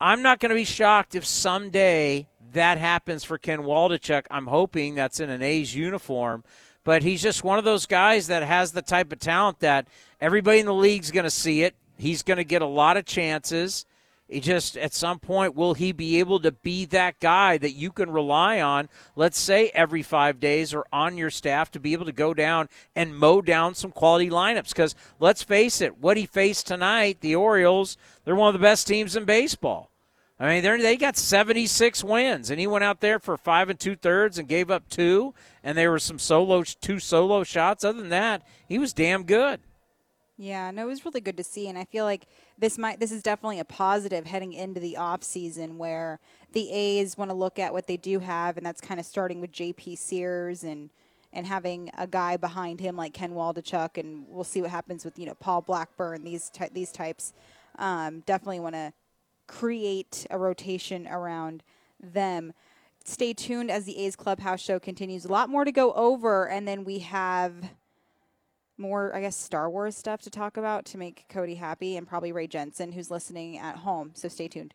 I'm not going to be shocked if someday that happens for Ken Waldichuk. I'm hoping that's in an A's uniform. But he's just one of those guys that has the type of talent that everybody in the league's going to see it. He's going to get a lot of chances. He just at some point will he be able to be that guy that you can rely on let's say every 5 days or on your staff to be able to go down and mow down some quality lineups? Cuz let's face it what he faced tonight the Orioles they're one of the best teams in baseball. I mean they they got 76 wins and he went out there for 5 and 2 thirds and gave up 2 and there were some solo two solo shots. Other than that he was damn good Yeah, no, it was really good to see, and I feel like this might this is definitely a positive heading into the off season where the A's want to look at what they do have, and that's kind of starting with J.P. Sears and and having a guy behind him like Ken Waldichuk, and we'll see what happens with you know Paul Blackburn these ty- these types. Um, definitely want to create a rotation around them. Stay tuned as the A's Clubhouse show continues. A lot more to go over, and then we have more, I guess, Star Wars stuff to talk about to make Cody happy, and probably Ray Jensen, who's listening at home. So stay tuned.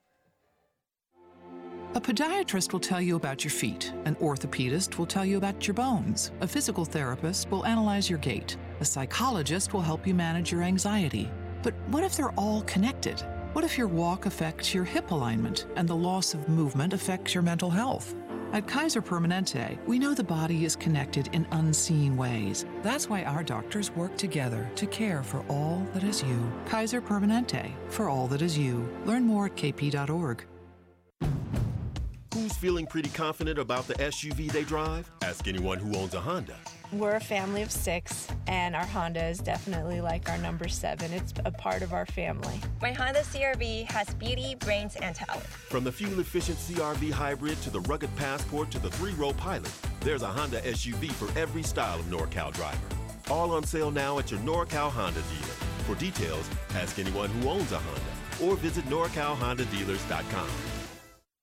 A podiatrist will tell you about your feet. An orthopedist will tell you about your bones. A physical therapist will analyze your gait. A psychologist will help you manage your anxiety. But what if they're all connected? What if your walk affects your hip alignment and the loss of movement affects your mental health? At Kaiser Permanente, we know the body is connected in unseen ways. That's why our doctors work together to care for all that is you. Kaiser Permanente, for all that is you. Learn more at kp.org. Who's feeling pretty confident about the SUV they drive? Ask anyone who owns a Honda. We're a family of six, and our Honda is definitely like our number seven. It's a part of our family. My Honda CRV has beauty, brains, and talent. From the fuel efficient CRV hybrid to the rugged Passport to the three row pilot, there's a Honda SUV for every style of NorCal driver. All on sale now at your NorCal Honda dealer. For details, ask anyone who owns a Honda or visit NorCalHondaDealers.com.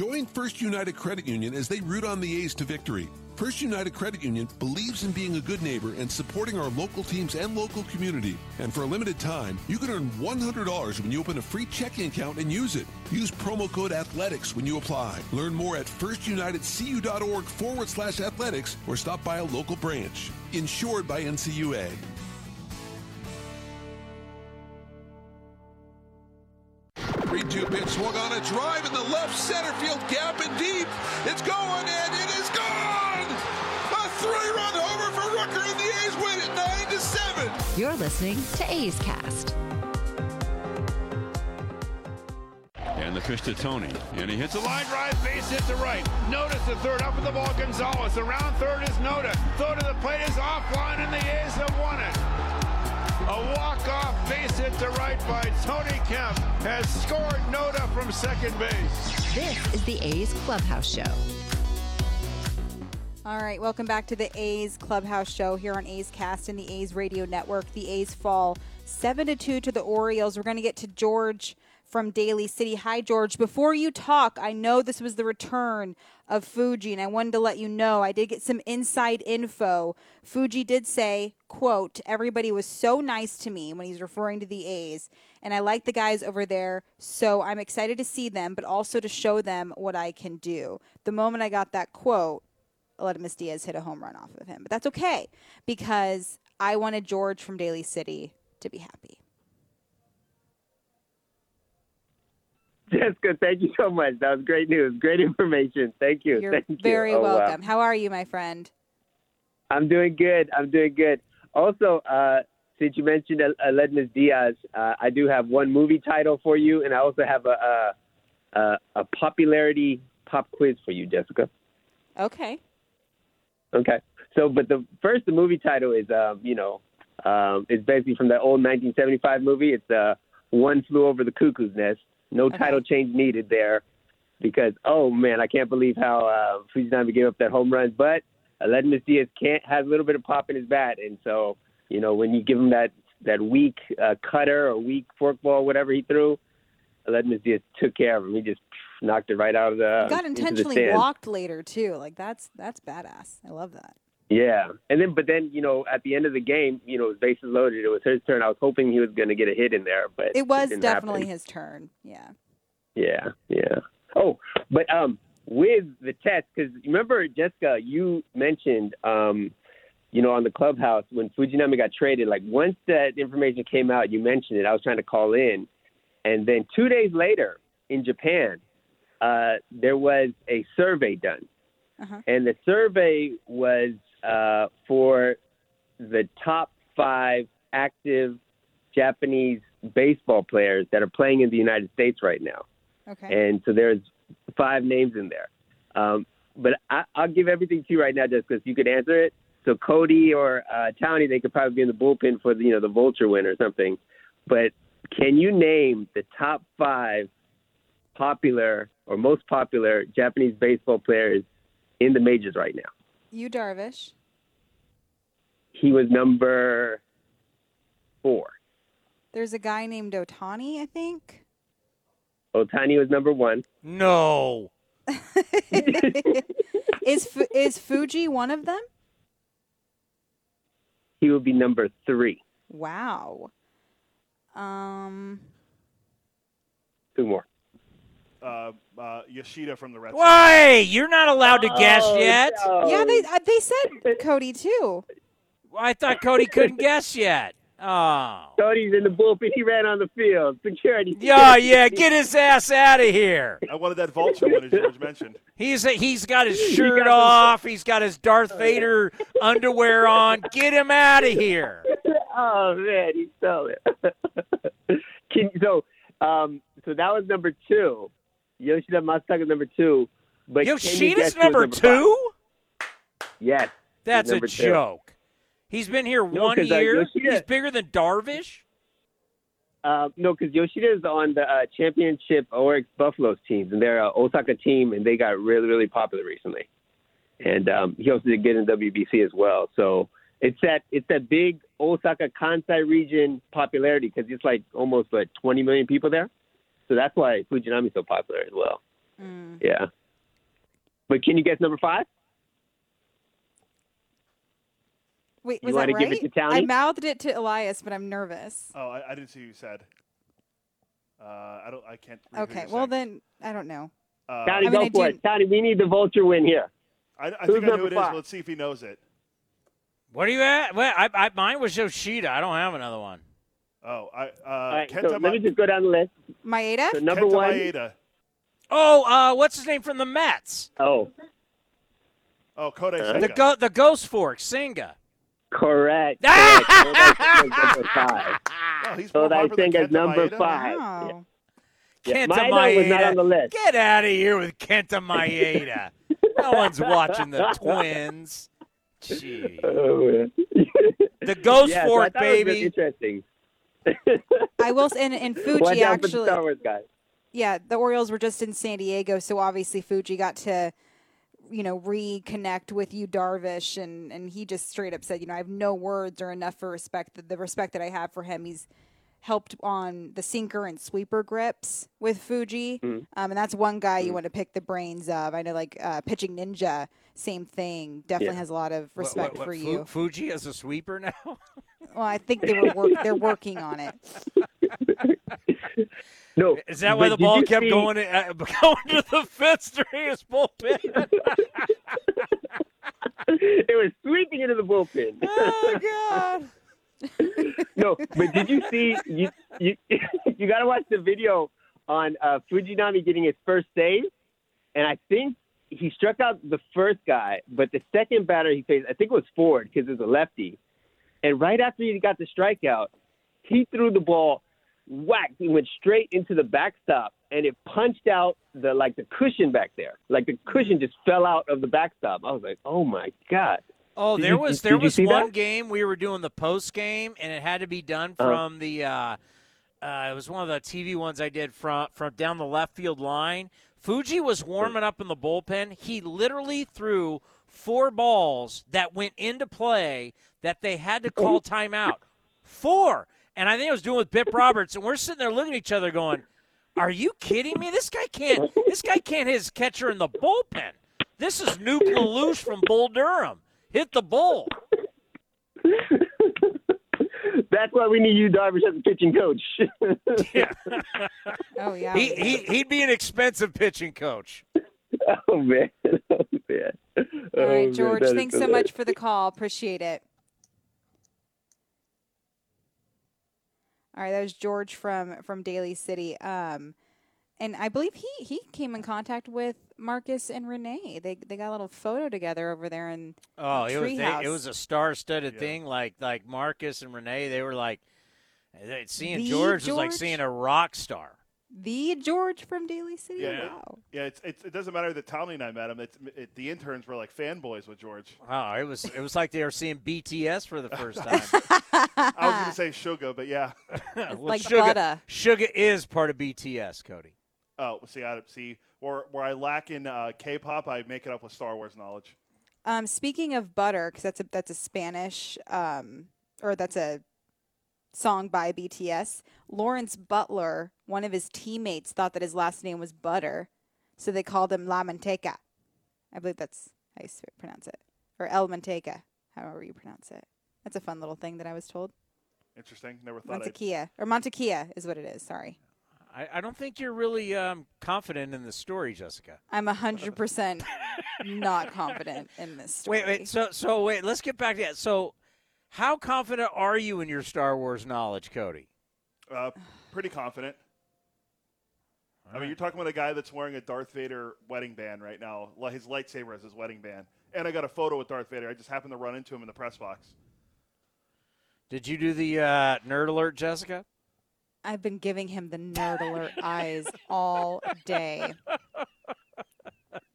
Join First United Credit Union as they root on the A's to victory. First United Credit Union believes in being a good neighbor and supporting our local teams and local community. And for a limited time, you can earn $100 when you open a free checking account and use it. Use promo code ATHLETICS when you apply. Learn more at firstunitedcu.org forward slash athletics or stop by a local branch. Insured by NCUA. Drive in the left center field gap and deep. It's going and it is gone! A three run homer for Rooker and the A's win it 9 to 7. You're listening to A's Cast. And the pitch to Tony. And he hits a line drive, base hit to right. Notice the third up with the ball, Gonzalez. Around third is Noda. Throw to the plate is offline, and the A's have won it. A walk-off base hit to right by Tony Kemp has scored Noda from second base. This is the A's Clubhouse Show. All right, welcome back to the A's Clubhouse Show here on A's Cast and the A's Radio Network. The A's fall seven to two to the Orioles. We're going to get to George from Daly City. Hi, George. Before you talk, I know this was the return of Fuji, and I wanted to let you know I did get some inside info. Fuji did say, "quote Everybody was so nice to me when he's referring to the A's, and I like the guys over there, so I'm excited to see them, but also to show them what I can do." The moment I got that quote, Aledmys Diaz hit a home run off of him, but that's okay because I wanted George from Daly City to be happy. <laughs> Jessica, thank you so much. That was great news. Great information. Thank you. You're thank you. very Oh, wow. welcome. How are you, my friend? I'm doing good. I'm doing good. Also, uh, since you mentioned Aledmys Diaz, uh, I do have one movie title for you, and I also have a a, a, a popularity pop quiz for you, Jessica. Okay. Okay. So, but the first, the movie title is, um, you know, um, it's basically from that old 1975 movie. It's uh, One Flew Over the Cuckoo's Nest. No title change needed there because, oh man, I can't believe how uh, Fujinami gave up that home run. But Aledmys Diaz can't has a little bit of pop in his bat, and so you know when you give him that that weak uh, cutter or weak forkball, whatever he threw, Aledmys Diaz took care of him. He just knocked it right out of the. Got into the intentionally walked later too. Like that's that's badass. I love that. Yeah, and then but then you know at the end of the game, you know, with bases loaded, it was his turn. I was hoping he was going to get a hit in there, but It was didn't definitely happen. his turn. Yeah. Yeah, yeah. Oh, but um, with the test, because remember, Jessica, you mentioned um, you know, on the clubhouse when Fujinami got traded. Like once that information came out, you mentioned it. I was trying to call in, and then two days later in Japan, uh, there was a survey done, and the survey was uh, for the top five active Japanese baseball players that are playing in the United States right now. Okay. And so there's five names in there. Um, but I, I'll give everything to you right now just because you could answer it. So Cody or uh, Townie, they could probably be in the bullpen for the, you know the Vulture win or something. But can you name the top five popular or most popular Japanese baseball players in the majors right now? Yu Darvish. He was number four. There's a guy named Ohtani, I think. Ohtani was number one. No. <laughs> Is is Fuji one of them? He would be number three. Wow. Um. Two more. Uh, uh, Yoshida from the Red Sox. Why? You're not allowed to guess Oh, yet. Yeah, they uh, they said <laughs> Cody too. I thought Cody couldn't guess yet. Oh. Cody's in the bullpen. He ran on the field. Security. Yeah, yeah, get his ass out of here. I wanted that vulture one, as George mentioned. He's he's got his <laughs> He shirt got the- off. He's got his Darth Vader underwear on. Get him out of here. <laughs> oh man, he stole it. Can, so, um, so that was number two. Yoshida Masataka number two. But Yoshida's guess who was number five? two? Yes. That's a number two. joke. He's been here No, one uh, year. Yoshida- He's bigger than Darvish. Uh, no, because Yoshida is on the uh, championship Orix Buffaloes teams, and they're an Osaka team, and they got really, really popular recently. And um, he also did good in WBC as well. So it's that it's that big Osaka Kansai region popularity because it's like almost like 20 million people there. So that's why Fujinami's so popular as well. Yeah. But can you guess number five? Wait, You was wanna that give right? it to Townie? I mouthed it to Elias, but I'm nervous. Oh, I, I didn't see who you said. Uh, I don't. I can't. Okay, well saying. then I don't know. Uh, Townie, I mean, go I for do- it. Townie, we need the vulture win here. I, I Who's think I know number who it is. five? Let's see if he knows it. What are you at? Well, I, I, mine was Yoshida. I don't have another one. Oh, I. Uh, All right, Kenta so Ma- let me just go down the list. Maeda? So number Kenta one. Maeda. Oh, uh, what's his name from the Mets? Oh, Oh, Kodai Huh? The go, the Ghost Fork Senga. correct. <laughs> correct. Kodai Senga's number five. <laughs> Oh, he's more Kodai popular Kenta number Maeda? five. Wow. Yeah, Kenta Maeda was not on the list. Get out of here with Kenta Maeda. no <laughs> one's watching the Twins. Gee. Oh. The Ghost yeah, Fork, thought it was baby. interesting. <laughs> I will. And, and Fuji Watch out for the actually. Star Wars guys. yeah, the Orioles were just in San Diego, so obviously Fuji got to, you know, reconnect with Yu, Darvish, and and he just straight up said, you know, I have no words or enough for respect. The, the respect that I have for him, he's helped on the sinker and sweeper grips with Fuji, Mhm. um, and that's one guy you want to pick the brains of. I know, like uh, pitching ninja, same thing. Definitely Yeah. has a lot of respect what- what, for Fu- you. Fuji as a sweeper now? <laughs> Well, I think they were work, they're working on it. <laughs> No, Is that why the ball kept see- going, uh, <laughs> going to the fence during his bullpen? it was sweeping into the bullpen. oh, God. No, but did you see? You you <laughs> you got to watch the video on uh, Fujinami getting his first save, and I think he struck out the first guy, but the second batter he faced, I think it was Ford because it was a lefty, and right after he got the strikeout, he threw the ball, whack, he went straight into the backstop, and it punched out the like the cushion back there, like the cushion just fell out of the backstop. I was like, oh my god. Oh, Did there you- was there was one that? game we were doing the post game, and it had to be done Uh-huh. from the. Uh, uh, it was one of the TV ones I did from from down the left field line. Fuji was warming up in the bullpen. He literally threw four balls that went into play that they had to call timeout. Four, and I think I was doing with Bip Roberts, and we're sitting there looking at each other, going, "Are you kidding me? This guy can't. This guy can't hit his catcher in the bullpen. This is Nuke LaLoosh <laughs> from Bull Durham. Hit the ball. <laughs> That's why we need Yu, Darvish, as a pitching coach. <laughs> yeah. <laughs> Oh yeah. He, he he'd be an expensive pitching coach. oh man, oh man. All Oh, right, George. that is Thanks so hilarious. much for the call. Appreciate it. All right, that was George from from Daly City. Um, and I believe he he came in contact with Marcus and Renee. They they got a little photo together over there in Oh, the it was they, it was a star-studded thing. Like like Marcus and Renee, they were like seeing The George, was like seeing a rock star. the George from Daly City. Yeah, Wow. yeah. It's, it's, it doesn't matter that Tommy and I met him. It's, it, the interns were like fanboys with George. Oh, it was it was like they were seeing BTS for the first time. <laughs> I was going to say Sugar, but yeah. <laughs> Well, like Suga, butter. Suga is part of BTS, Cody. Oh, see, I see where where I lack in uh, K-pop, I make it up with Star Wars knowledge. Um, speaking of butter, because that's a that's a Spanish um, or that's a song by BTS. Lawrence Butler, one of his teammates, thought that his last name was Butter, so they called him La Manteca. I believe that's how you pronounce it, or El Manteca, however you pronounce it. That's a fun little thing that I was told. Interesting. Never thought. Montequilla or Montequilla is what it is. Sorry, I, I don't think you're really um, confident in the story, Jessica. I'm hundred percent not confident in this story. <laughs> Wait, wait. So, so wait. Let's get back to that. So, how confident are you in your Star Wars knowledge, Cody? uh, pretty confident. I mean, you're talking about a guy that's wearing a Darth Vader wedding band right now. Like his lightsaber is his wedding band, and I got a photo with Darth Vader. I just happened to run into him in the press box. Did you do the uh, nerd alert, Jessica? I've been giving him the nerd <laughs> alert eyes all day.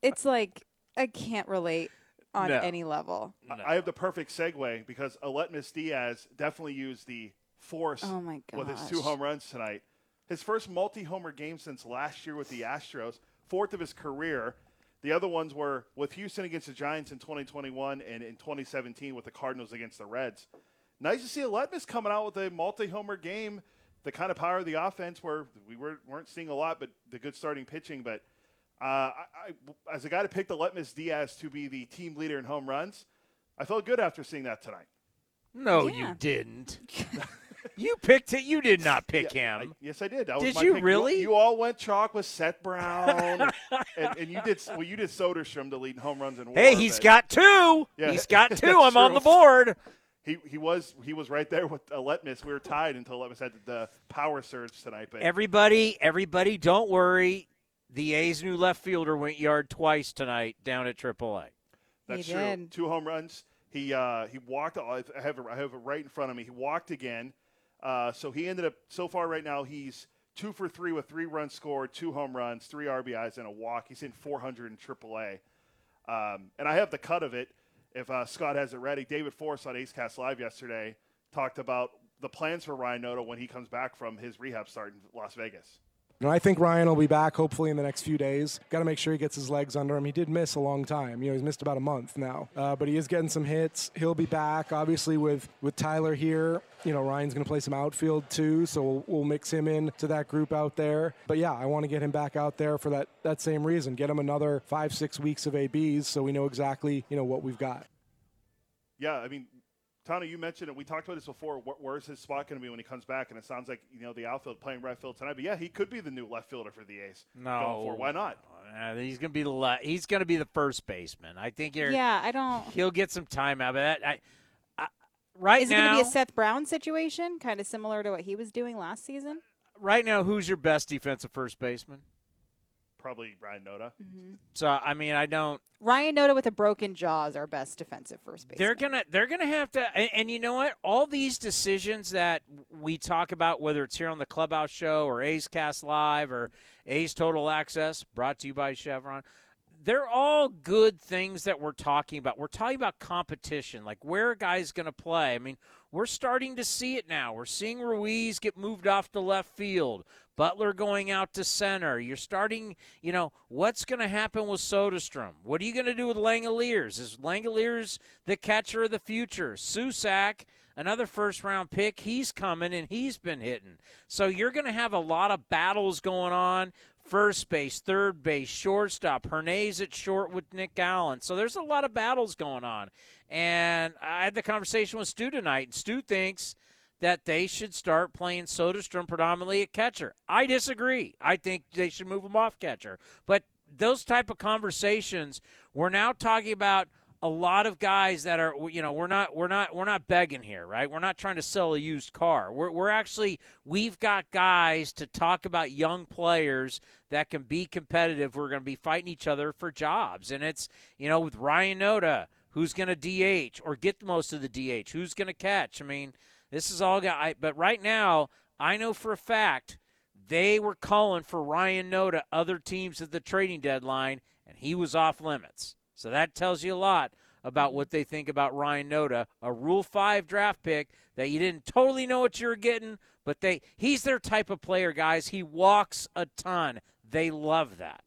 It's like I can't relate on No. any level. I- I have the perfect segue because Aledmys Diaz definitely used the force Oh my with his two gosh. home runs tonight. His first multi-homer game since last year with the Astros, fourth of his career. The other ones were with Houston against the Giants in 2021 and in 2017 with the Cardinals against the Reds. Nice to see Aledmys coming out with a multi-homer game, the kind of power of the offense where we were, weren't seeing a lot, but the good starting pitching. But uh, I, I, as a guy to pick the Letmus Diaz to be the team leader in home runs, I felt good after seeing that tonight. No, you didn't. <laughs> you picked it. You did not pick Yeah, him. I- yes, I did. That was Did my you pick. really? You, all went chalk with Seth Brown, and, and you did. Well, you did Soderstrom to lead home runs and. Hey, WAR, he's but- got two. Yeah, He's got <laughs> two. I'm on the board. He he was he was right there with Aledmys. We were tied until Aledmys had the power surge tonight. But Everybody, everybody, don't worry. The A's new left fielder went yard twice tonight down at AAA. That's He true. did. Two home runs. He uh, he walked. I have it, I have it right in front of me. He walked again. Uh, so he ended up so far right now. He's two for three with three runs scored, two home runs, three RBIs, and a walk. He's in 400 in AAA. Um, and I have the cut of it. If uh, Scott has it ready, David Forst on A's Cast Live yesterday talked about the plans for Ryan Noda when he comes back from his rehab start in Las Vegas. Know, I think Ryan will be back hopefully in the next few days. Got to make sure he gets his legs under him. He did miss a long time. You know, he's missed about a month now, uh, but he is getting some hits. He'll be back. Obviously, with with Tyler here, you know, Ryan's going to play some outfield too, so we'll, we'll mix him in to that group out there. But yeah, I want to get him back out there for that that same reason. Get him another five six weeks of ABs, so we know exactly you know what we've got. Yeah, I mean, Tony, you mentioned it. We talked about this before. Where, where's his spot going to be when he comes back? And it sounds like you know the outfield playing right field tonight. But yeah, he could be the new left fielder for the A's. No, going why not? Uh, he's gonna be the le- he's gonna be the first baseman. I think you're. Yeah, I don't. He'll get some time out of that. I, I, right Is it going to be a Seth Brown situation, kind of similar to what he was doing last season? right now, who's your best defensive first baseman? Probably Ryan Noda. Mm-hmm. So I mean, I don't. Ryan Noda with a broken jaw is our best defensive first base. They're gonna they're gonna have to and, and you know what? All these decisions that we talk about, whether it's here on the Clubhouse Show or A's Cast Live or A's Total Access, brought to you by Chevron, they're all good things that we're talking about. We're talking about competition, like where a guy's gonna play. I mean, we're starting to see it now. We're seeing Ruiz get moved off to left field. Butler going out to center. You're starting, you know, what's going to happen with Soderstrom? What are you going to do with Langeliers? Is Langeliers the catcher of the future? Susac, another first round pick, he's coming and he's been hitting. So you're going to have a lot of battles going on. First base, third base, shortstop, Hernaiz at short with Nick Allen. So there's a lot of battles going on. And I had the conversation with Stu tonight, and Stu thinks that they should start playing Soderstrom predominantly at catcher. I disagree. I think they should move him off catcher. But those type of conversations, we're now talking about a lot of guys that are you know we're not we're not we're not begging here right we're not trying to sell a used car we're, we're actually we've got guys to talk about young players that can be competitive we're going to be fighting each other for jobs and it's you know with ryan noda who's going to dh or get the most of the dh who's going to catch i mean this is all got. I, but right now, I know for a fact they were calling for Ryan Noda other teams at the trading deadline, and he was off limits. So that tells you a lot about what they think about Ryan Noda, a Rule Five draft pick that you didn't totally know what you were getting, but they he's their type of player, guys. He walks a ton. They love that.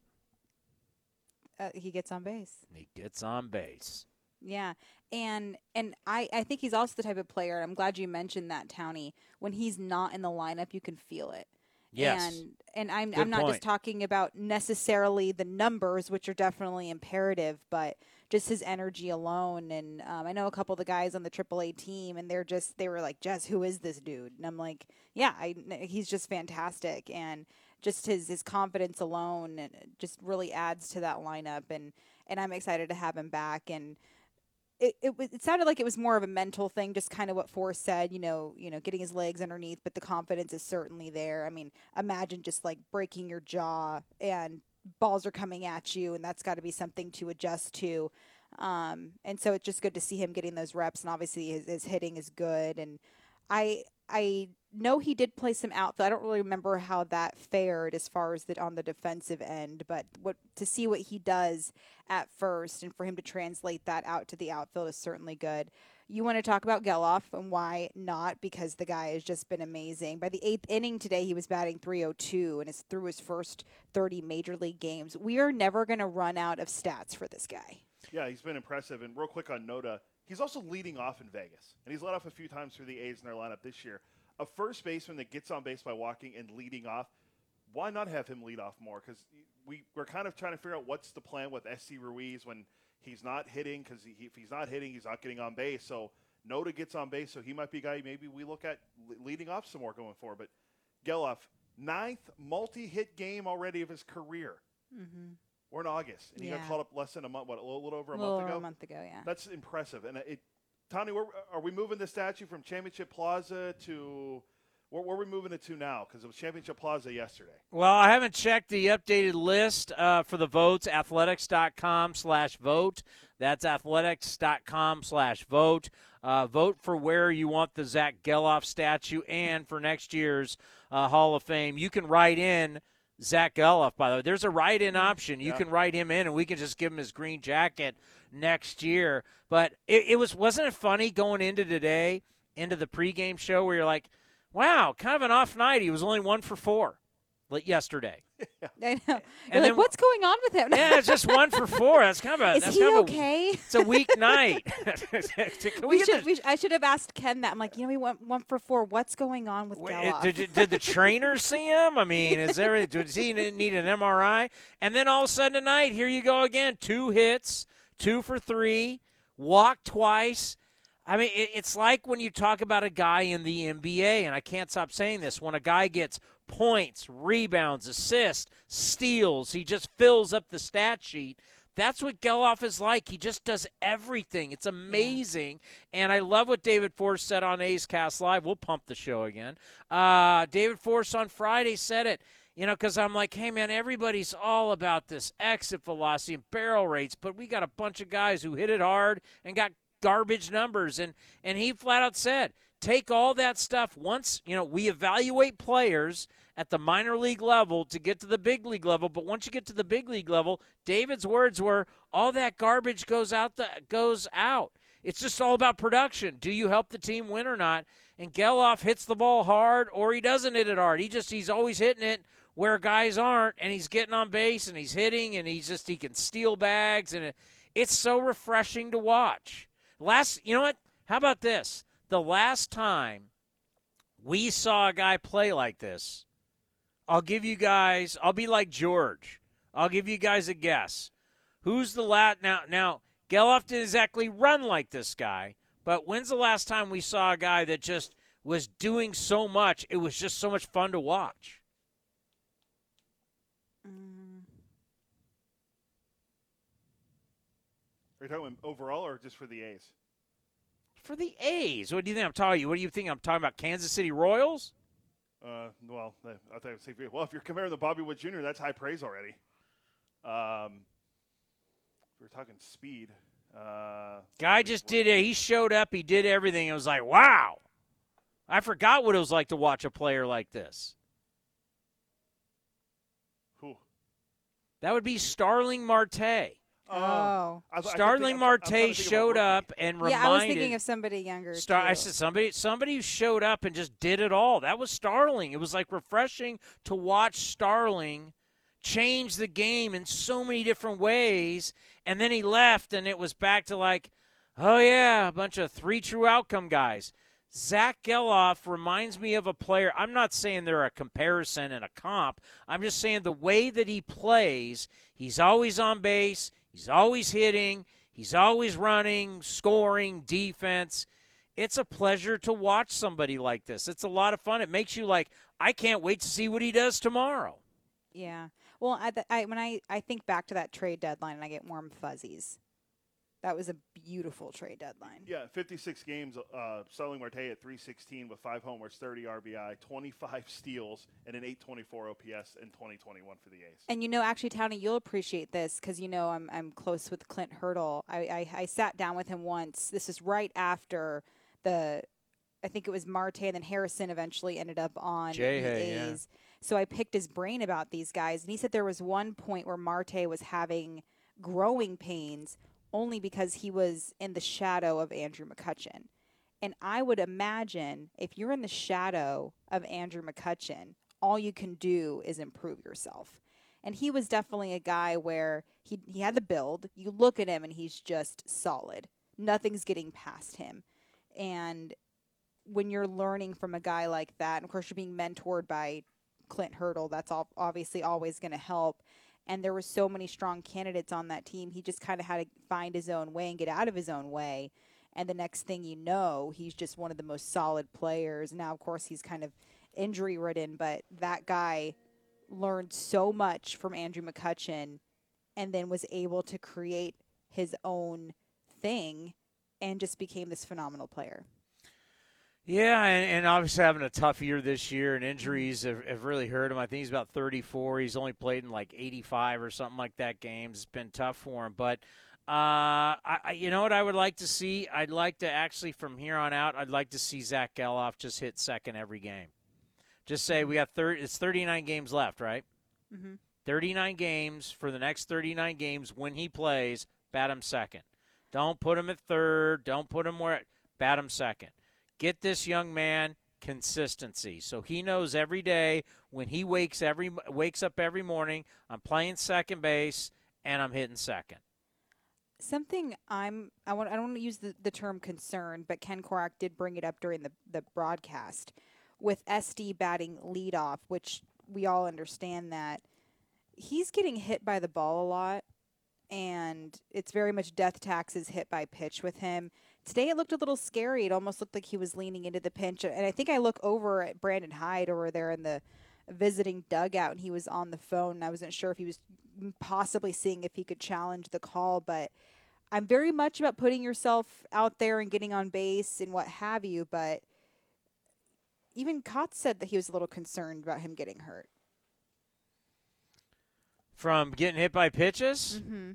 Uh, he gets on base. He gets on base. Yeah. And and I, I think he's also the type of player, I'm glad you mentioned that, Townie. When he's not in the lineup, you can feel it. Yes. And and I'm Good I'm not point. just talking about necessarily the numbers, which are definitely imperative, but just his energy alone. And um, I know a couple of the guys on the AAA team, and they're just they were like, Jess, who is this dude? And I'm like, yeah, I, he's just fantastic, and just his his confidence alone, just really adds to that lineup. And and I'm excited to have him back. And it, it, was- it sounded like it was more of a mental thing, just kind of what Forst said, you know, you know, getting his legs underneath, but the confidence is certainly there. I mean, imagine just like breaking your jaw and balls are coming at you, and that's got to be something to adjust to. Um, and so it's just good to see him getting those reps, and obviously his, his hitting is good. And I, I, know he did play some outfield. I don't really remember how that fared as far as the on the defensive end, but what to see what he does at first and for him to translate that out to the outfield is certainly good. You want to talk about Gelof and why not? Because the guy has just been amazing. By the eighth inning today, he was batting 302 and is through his first 30 major league games. We are never going to run out of stats for this guy. Yeah, he's been impressive. And real quick on Noda, he's also leading off in Vegas, and he's led off a few times for the A's in their lineup this year. A first baseman that gets on base by walking and leading off. Why not have him lead off more? Because we, we're kind of trying to figure out what's the plan with SC Ruiz when he's not hitting. Because he, if he's not hitting, he's not getting on base. So Noda gets on base, so he might be a guy maybe we look at leading off some more going forward. But Gelof, ninth multi-hit game already of his career. Mm-hmm. We're in August, and he got Yeah. called up less than a month. What a little, little over a Little month over ago. a month ago, yeah. That's impressive. And it, Tony, where, are we moving the statue from Championship Plaza to where, where are we moving it to now? Because it was Championship Plaza yesterday. Well, I haven't checked the updated list uh, for the votes. Athletics.com slash vote. That's athletics.com slash vote. Uh, vote for where you want the Zack Gelof statue and for next year's uh, Hall of Fame. You can write in Zack Gelof, by the way. There's a write in mm-hmm. option. You Yeah. can write him in, and we can just give him his green jacket next year. But it, it was wasn't it funny going into today, into the pregame show, where you're like, wow, kind of an off night. He was only one for four like yesterday. <laughs> I know. You're And like, then- what's going on with him? Yeah, it's just one for four. That's kind of a. <laughs> Is that's he kind of okay? A, it's a weak <laughs> night. We get should. We I should have asked Ken that. I'm like, you know, we went one for four. What's going on with Gelof? Did, did the trainer see him? I mean, is there? Does he need an MRI? And then all of a sudden tonight, here you go again. Two hits, two for three, walk twice. I mean, it, it's like when you talk about a guy in the NBA, and I can't stop saying this. When a guy gets points, rebounds, assists, steals, he just fills up the stat sheet. That's what Gelof is like. He just does everything. It's amazing. And I love what David Forst said on A's Cast Live. We'll pump the show again. Uh, David Forst on Friday said it, you know, because I'm like, hey, man, everybody's all about this exit velocity and barrel rates, but we got a bunch of guys who hit it hard and got garbage numbers. And, and he flat out said, take all that stuff once, you know, we evaluate players at the minor league level to get to the big league level. But once you get to the big league level, David's words were all that garbage goes out. The, goes out. It's just all about production. Do you help the team win or not? And Gelof hits the ball hard, or he doesn't hit it hard. He just he's always hitting it where guys aren't, and he's getting on base and he's hitting, and he's just he can steal bags, and it, it's so refreshing to watch. Last, you know what? How about this? The last time we saw a guy play like this, I'll give you guys. I'll be like George. I'll give you guys a guess. Who's the last now? Now Gelof didn't exactly run like this guy, but when's the last time we saw a guy that just was doing so much? It was just so much fun to watch. Mm. Are you talking overall or just for the A's? For the A's, what do you think I'm talking? What do you think I'm talking about? Kansas City Royals? Uh, well, I say, well, if you're comparing the Bobby Witt Jr., that's high praise already. Um, if we're talking speed. Uh, Guy just did it. He showed up. He did everything. It was like, wow. I forgot what it was like to watch a player like this. Who? That would be Starling Marte. Oh. oh. I Starling think- I'm- I'm trying to Marte of showed up and reminded. yeah, I was thinking of somebody younger. Star, I said somebody somebody who showed up and just did it all. That was Starling. It was like refreshing to watch Starling change the game in so many different ways. And then he left, and it was back to like, oh yeah, a bunch of three true outcome guys. Zack Gelof reminds me of a player. I'm not saying they're a comparison and a comp. I'm just saying the way that he plays, he's always on base, he's always hitting, he's always running, scoring, defense. It's a pleasure to watch somebody like this. It's a lot of fun. It makes you like, I can't wait to see what he does tomorrow. Yeah. Well, I, I when I I think back to that trade deadline, and I get warm fuzzies. That was a beautiful trade deadline. Yeah, 56 games. Uh, Starling Marte at 316 with five homers, 30 RBI, 25 <laughs> steals, and an 824 OPS in 2021 for the A's. And you know, actually, Townie, you'll appreciate this because you know I'm I'm close with Clint Hurdle. I, I I sat down with him once. This is right after the I think it was Marte and then Harrison eventually ended up on Jay the Hay, yeah. A's. So I picked his brain about these guys, and he said there was one point where Marte was having growing pains only because he was in the shadow of Andrew McCutchen. And I would imagine if you're in the shadow of Andrew McCutchen, all you can do is improve yourself. And he was definitely a guy where he he had the build. You look at him and he's just solid. Nothing's getting past him. And when you're learning from a guy like that, and of course you're being mentored by Clint Hurdle, that's all obviously always going to help. And there were so many strong candidates on that team. He just kind of had to find his own way and get out of his own way. And the next thing you know, he's just one of the most solid players. Now, of course, he's kind of injury ridden, but that guy learned so much from Andrew McCutchen and then was able to create his own thing and just became this phenomenal player. Yeah, and, and obviously having a tough year this year, and injuries have, have really hurt him. I think he's about 34. He's only played in like 85 or something like that games. It's been tough for him, but uh, I, you know what I would like to see? I'd like to actually from here on out, I'd like to see Zack Gelof just hit second every game. Just say we got 30. It's 39 games left, right? Mm-hmm. 39 games for the next 39 games. When he plays, bat him second. Don't put him at third. Don't put him where. Bat him second. Get this young man consistency, so he knows every day when he wakes every wakes up every morning. I'm playing second base and I'm hitting second. Something I'm I want I don't want to use the, the term concern, but Ken Korach did bring it up during the, the broadcast with SD batting leadoff, which we all understand that he's getting hit by the ball a lot and it's very much death taxes hit by pitch with him. Today it looked a little scary. It almost looked like he was leaning into the pinch. And I think I look over at Brandon Hyde over there in the visiting dugout and he was on the phone and I wasn't sure if he was possibly seeing if he could challenge the call, but I'm very much about putting yourself out there and getting on base and what have you, but even Kotz said that he was a little concerned about him getting hurt. From getting hit by pitches? Mm-hmm.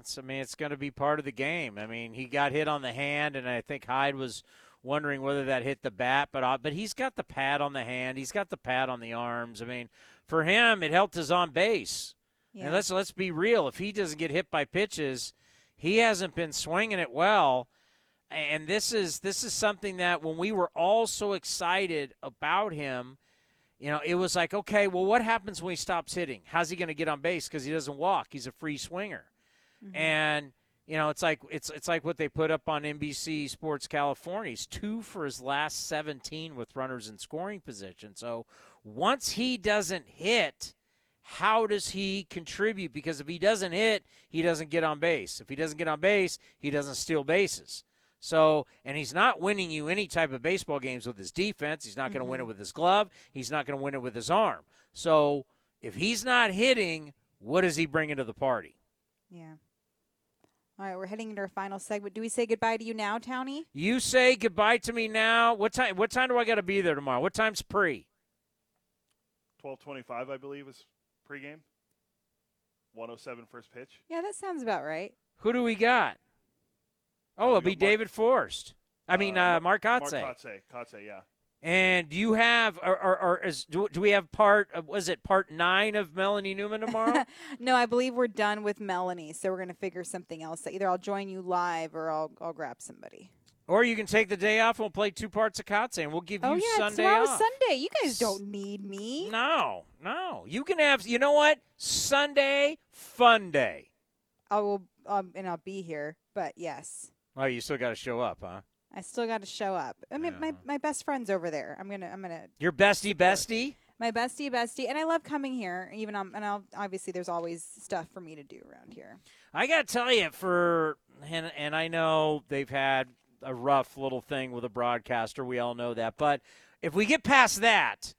It's, I mean, it's going to be part of the game. I mean, he got hit on the hand, and I think Hyde was wondering whether that hit the bat, but uh, but he's got the pad on the hand, he's got the pad on the arms. I mean, for him, it helped his on base. Yeah. And let's let's be real. If he doesn't get hit by pitches, he hasn't been swinging it well. And this is this is something that when we were all so excited about him, you know, it was like, okay, well, what happens when he stops hitting? How's he going to get on base because he doesn't walk? He's a free swinger, Mm-hmm. and you know, it's like it's it's like what they put up on NBC Sports California. He's two for his last 17 with runners in scoring position. So once he doesn't hit, how does he contribute? Because if he doesn't hit, he doesn't get on base. If he doesn't get on base, he doesn't steal bases. So, and he's not winning you any type of baseball games with his defense. He's not going to win it mm-hmm. with his glove. He's not going to win it with his arm. So, if he's not hitting, what is he bringing to the party? Yeah. All right, we're heading into our final segment. Do we say goodbye to you now, Townie? You say goodbye to me now. What time? What time do I got to be there tomorrow? What time's pre? 12:25, I believe, is pregame. 107 first pitch. Yeah, that sounds about right. Who do we got? Oh, it'll be David Forst. I mean, uh, Mark Kotsay. Mark Kotsay. Kotsay, yeah. And do you have, or, or, or is, do, do we have part, of, was it part nine of Melanie Newman tomorrow? <laughs> no, I believe we're done with Melanie, so we're going to figure something else. Either I'll join you live or I'll, I'll grab somebody. or you can take the day off and we'll play two parts of Kotsay and we'll give oh, you yeah, Sunday tomorrow's off. Sunday. You guys don't need me. No, no. You can have, you know what? Sunday, fun day. I will, um, and I'll be here, but yes. Oh, you still got to show up, huh? I still got to show up. I mean, my, my best friend's over there. I'm gonna I'm gonna Your bestie, bestie? my bestie bestie, and I love coming here. Even um, and I'll, obviously there's always stuff for me to do around here. I got to tell you, for and, and I know they've had a rough little thing with a broadcaster. We all know that. But if we get past that,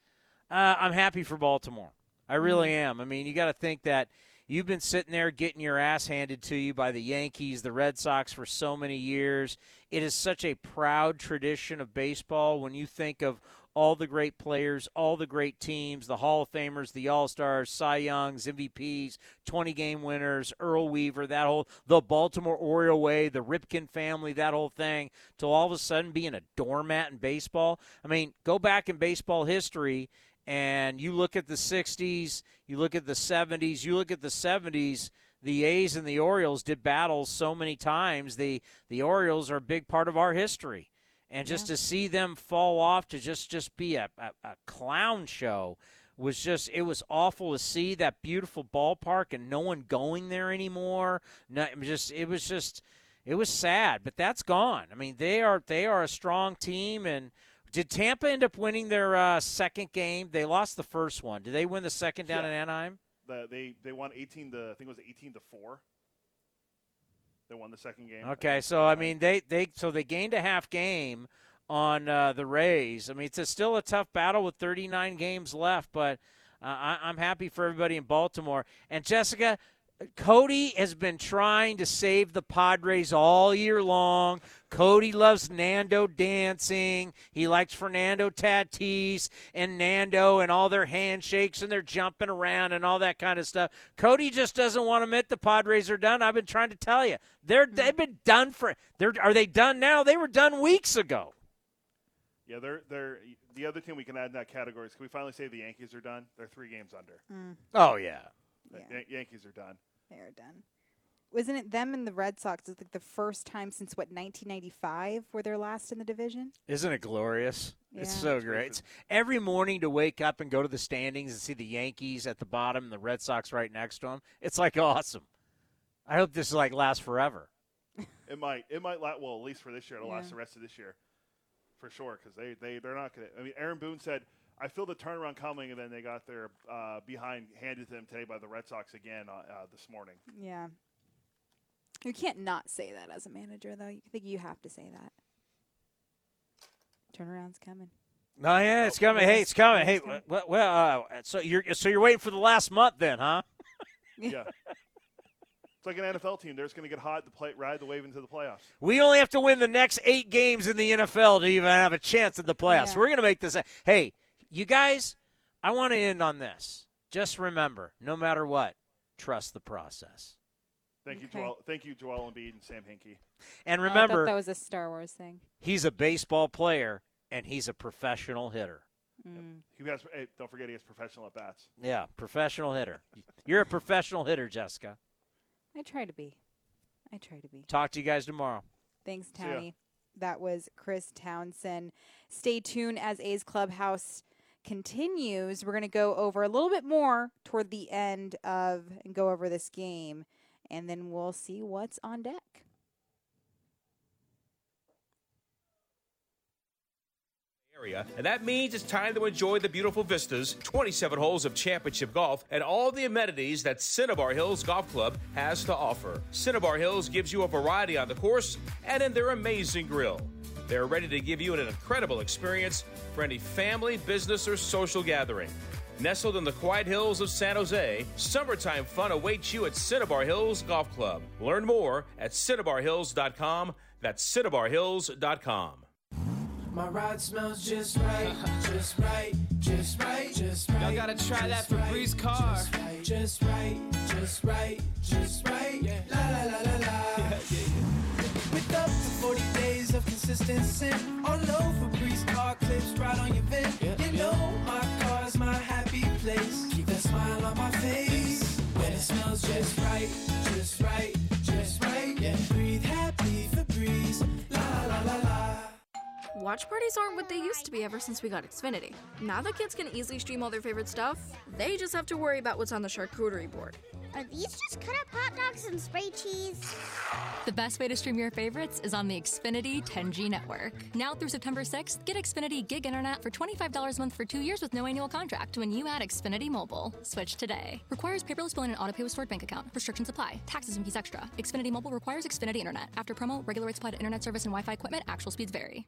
uh, I'm happy for Baltimore. I really am. I mean, you got to think that you've been sitting there getting your ass handed to you by the Yankees, the Red Sox for so many years. It is such a proud tradition of baseball when you think of all the great players, all the great teams, the Hall of Famers, the All Stars, Cy Youngs, MVPs, 20 game winners, Earl Weaver, that whole, the Baltimore Oriole way, the Ripken family, that whole thing, to all of a sudden being a doormat in baseball. I mean, go back in baseball history and you look at the 60s, you look at the 70s, you look at the 70s the A's and the Orioles did battles so many times. The the Orioles are a big part of our history, and just yeah. to see them fall off to just just be a, a, a clown show was just it was awful to see that beautiful ballpark and no one going there anymore. No, it just it was just it was sad, but that's gone. I mean, they are they are a strong team and. Did Tampa end up winning their uh, second game? They lost the first one. Did they win the second down yeah. in Anaheim? The, they they won 18 to I think it was 18 to four. They won the second game. Okay, so I mean they they so they gained a half game on uh, the Rays. I mean it's a, still a tough battle with 39 games left, but uh, I, I'm happy for everybody in Baltimore. And Jessica, Cody has been trying to save the Padres all year long. Cody loves Nando dancing. He likes Fernando Tatis and Nando and all their handshakes and they're jumping around and all that kind of stuff. Cody just doesn't want to admit the Padres are done. I've been trying to tell you. They're mm-hmm. they've been done for they're are they done now? They were done weeks ago. Yeah, they're they're the other team we can add in that category is can we finally say the Yankees are done? They're three games under. Mm. Oh yeah. yeah. Yankees are done. They're done. Wasn't it them and the Red Sox? It's like the first time since what 1995 where they're last in the division. Isn't it glorious? Yeah. It's so great. It's every morning to wake up and go to the standings and see the Yankees at the bottom and the Red Sox right next to them. It's like awesome. I hope this like lasts forever. it might. It might last. Well, at least for this year, it'll yeah. last the rest of this year, for sure. Because they they they're not going to. I mean, Aaron Boone said I feel the turnaround coming, and then they got their uh, behind handed to them today by the Red Sox again uh, uh, this morning. Yeah. You can't not say that as a manager, though. You think you have to say that. Turnaround's coming. No, yeah, it's coming. Hey, it's coming. Hey, well, well uh, so you're so you're waiting for the last month, then, huh? <laughs> yeah. It's like an NFL team. They're just going to get hot to play, ride the wave into the playoffs. We only have to win the next eight games in the NFL to even have a chance at the playoffs. Yeah. We're going to make this. A, hey, you guys, I want to end on this. Just remember, no matter what, trust the process. Thank you, Joel. Thank you, Joel Embiid and Sam Hinkie. And remember, oh, that was a Star Wars thing. He's a baseball player and he's a professional hitter. Mm. He has. Hey, don't forget, he has professional at bats. Yeah, professional hitter. <laughs> You're a professional hitter, Jessica. I try to be. I try to be. Talk to you guys tomorrow. Thanks, Tony. That was Chris Townsend. Stay tuned as A's Clubhouse continues. We're going to go over a little bit more toward the end of and go over this game, and then we'll see what's on deck. Area, and that means it's time to enjoy the beautiful vistas, 27 holes of championship golf, and all the amenities that Cinnabar Hills Golf Club has to offer. Cinnabar Hills gives you a variety on the course and in their amazing grill. They're ready to give you an incredible experience for any family, business, or social gathering. Nestled in the quiet hills of San Jose, summertime fun awaits you at Cinnabar Hills Golf Club. Learn more at cinnabarhills.com. That's cinnabarhills.com. My ride smells just right, just right, just right, just right. Y'all gotta try that Febreze car. Just right, just right, just right, just right. La la la la la. <laughs> With up to 40 days of consistency, all over Febreze car clips right on your vent. You know place. Keep smile on my face when it smells just right, just right, just right. Yeah, breathe happy Febreze. La la la la. Watch parties aren't what they used to be ever since we got Xfinity. Now that kids can easily stream all their favorite stuff, they just have to worry about what's on the charcuterie board. Are these just cut up hot dogs and spray cheese? The best way to stream your favorites is on the Xfinity 10G network. Now through September 6th, get Xfinity Gig Internet for $25 a month for two years with no annual contract when you add Xfinity Mobile. Switch today. Requires paperless billing and autopay with stored bank account. Restrictions apply. Taxes and fees extra. Xfinity Mobile requires Xfinity Internet. After promo, regular rates apply to internet service and Wi-Fi equipment. Actual speeds vary.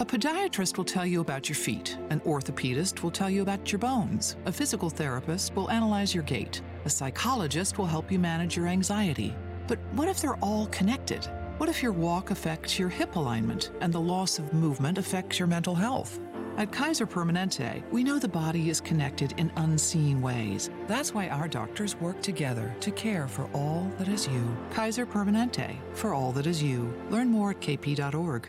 A podiatrist will tell you about your feet. An orthopedist will tell you about your bones. A physical therapist will analyze your gait. A psychologist will help you manage your anxiety. But what if they're all connected? What if your walk affects your hip alignment and the loss of movement affects your mental health? At Kaiser Permanente, we know the body is connected in unseen ways. That's why our doctors work together to care for all that is you. Kaiser Permanente, for all that is you. Learn more at kp.org.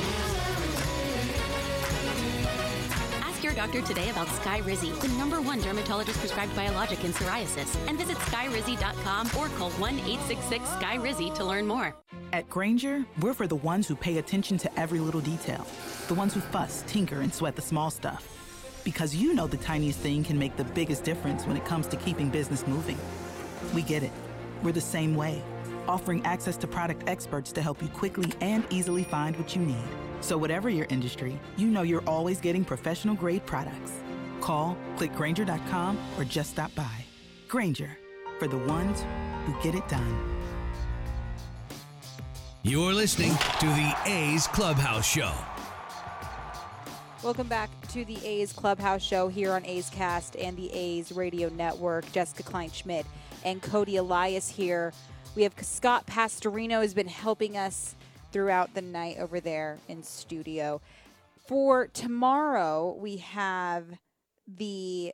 Doctor today about Skyrizi, the number one dermatologist prescribed biologic in psoriasis, and visit skyrizi.com or call 1 866 Skyrizi to learn more. At Grainger, we're for the ones who pay attention to every little detail, the ones who fuss, tinker, and sweat the small stuff. Because you know the tiniest thing can make the biggest difference when it comes to keeping business moving. We get it. We're the same way, offering access to product experts to help you quickly and easily find what you need. So, whatever your industry, you know you're always getting professional grade products. Call, clickgrainger.com, or just stop by. Grainger, for the ones who get it done. You're listening to the A's Clubhouse Show. Welcome back to the A's Clubhouse Show here on A's Cast and the A's Radio Network. Jessica Kleinschmidt and Cody Elias here. We have Scott Pastorino has been helping us throughout the night over there in studio. For tomorrow, we have the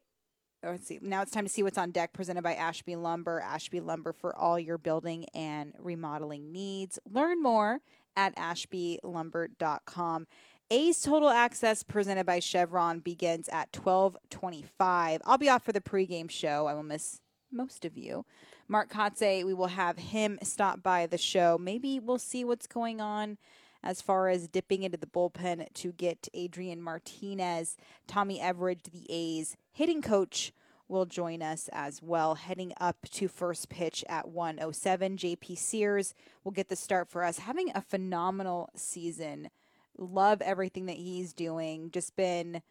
oh, let's see. Now it's time to see what's on deck presented by Ashby Lumber. Ashby Lumber for all your building and remodeling needs. Learn more at ashbylumber.com. A's Total Access presented by Chevron begins at 12:25. I'll be off for the pregame show. I will miss most of you. Mark Kotsay, we will have him stop by the show. Maybe we'll see what's going on as far as dipping into the bullpen to get Adrian Martinez. Tommy Everidge, the A's hitting coach, will join us as well, heading up to first pitch at 107. JP Sears will get the start for us, having a phenomenal season. Love everything that he's doing. Just been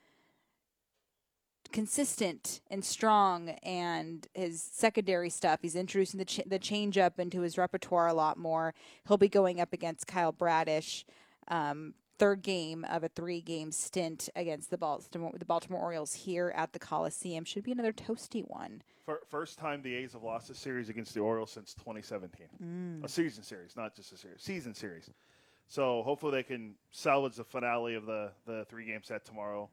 consistent and strong and his secondary stuff he's introducing the ch- the changeup into his repertoire a lot more he'll be going up against Kyle Bradish um, third game of a three-game stint against the Baltimore the Baltimore Orioles here at the Coliseum. Should be another toasty one. Fir- First time the A's have lost a series against the Orioles since 2017. Mm. A season series, not just a series. Season series. So hopefully they can salvage the finale of the, the three game set tomorrow.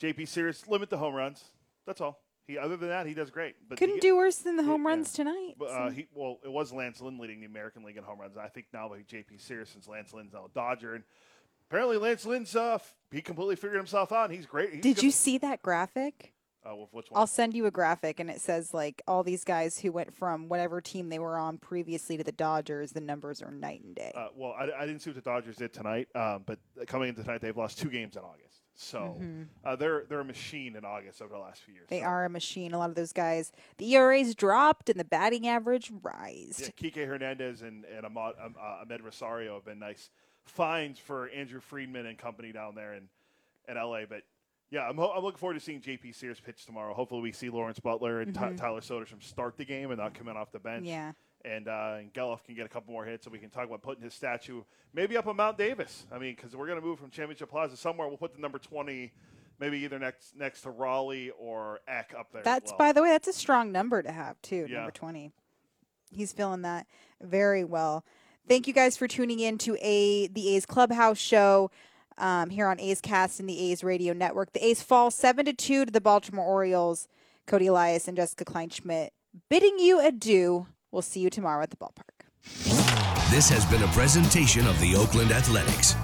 JP Sears, limit the home runs. That's all. He other than that, he does great. But Couldn't he- do worse than the home runs tonight. But, uh, so- he well, it was Lance Lynn leading the American League in home runs. I think now by JP Sears since Lance Lynn's now a Dodger, and apparently Lance Lynn's uh, he completely figured himself out. and He's great. He's Did you see that graphic? Uh, with which one? I'll send you a graphic, and it says like all these guys who went from whatever team they were on previously to the Dodgers. The numbers are night and day. Uh, well, I, I didn't see what the Dodgers did tonight, um, but coming into tonight, they've lost two games in August. So Mhm. uh, they're they're a machine in August over the last few years. They are a machine. A lot of those guys. The ERAs dropped and the batting average rised. Yeah, Kike Hernandez and, and Amed, um, uh, Amed Rosario have been nice finds for Andrew Friedman and company down there in, in LA. But yeah, I'm, ho- I'm looking forward to seeing JP Sears pitch tomorrow. Hopefully, we see Lawrence Butler and Ty- Mhm. Tyler Soderstrom start the game and not come in off the bench. Yeah. And, uh, and Gelof can get a couple more hits, and we can talk about putting his statue maybe up on Mount Davis. I mean, because we're going to move from Championship Plaza somewhere. We'll put the number 20, maybe either next next to Rollie or Eck up there. That's well. by the way, that's a strong number to have too. Yeah. Number twenty. He's feeling that very well. Thank you guys for tuning in to a the A's Clubhouse show um, here on A's Cast and the A's Radio Network. The A's fall seven to two to the Baltimore Orioles. Cody Elias and Jessica Kleinschmidt bidding you adieu. We'll see you tomorrow at the ballpark. This has been a presentation of the Oakland Athletics.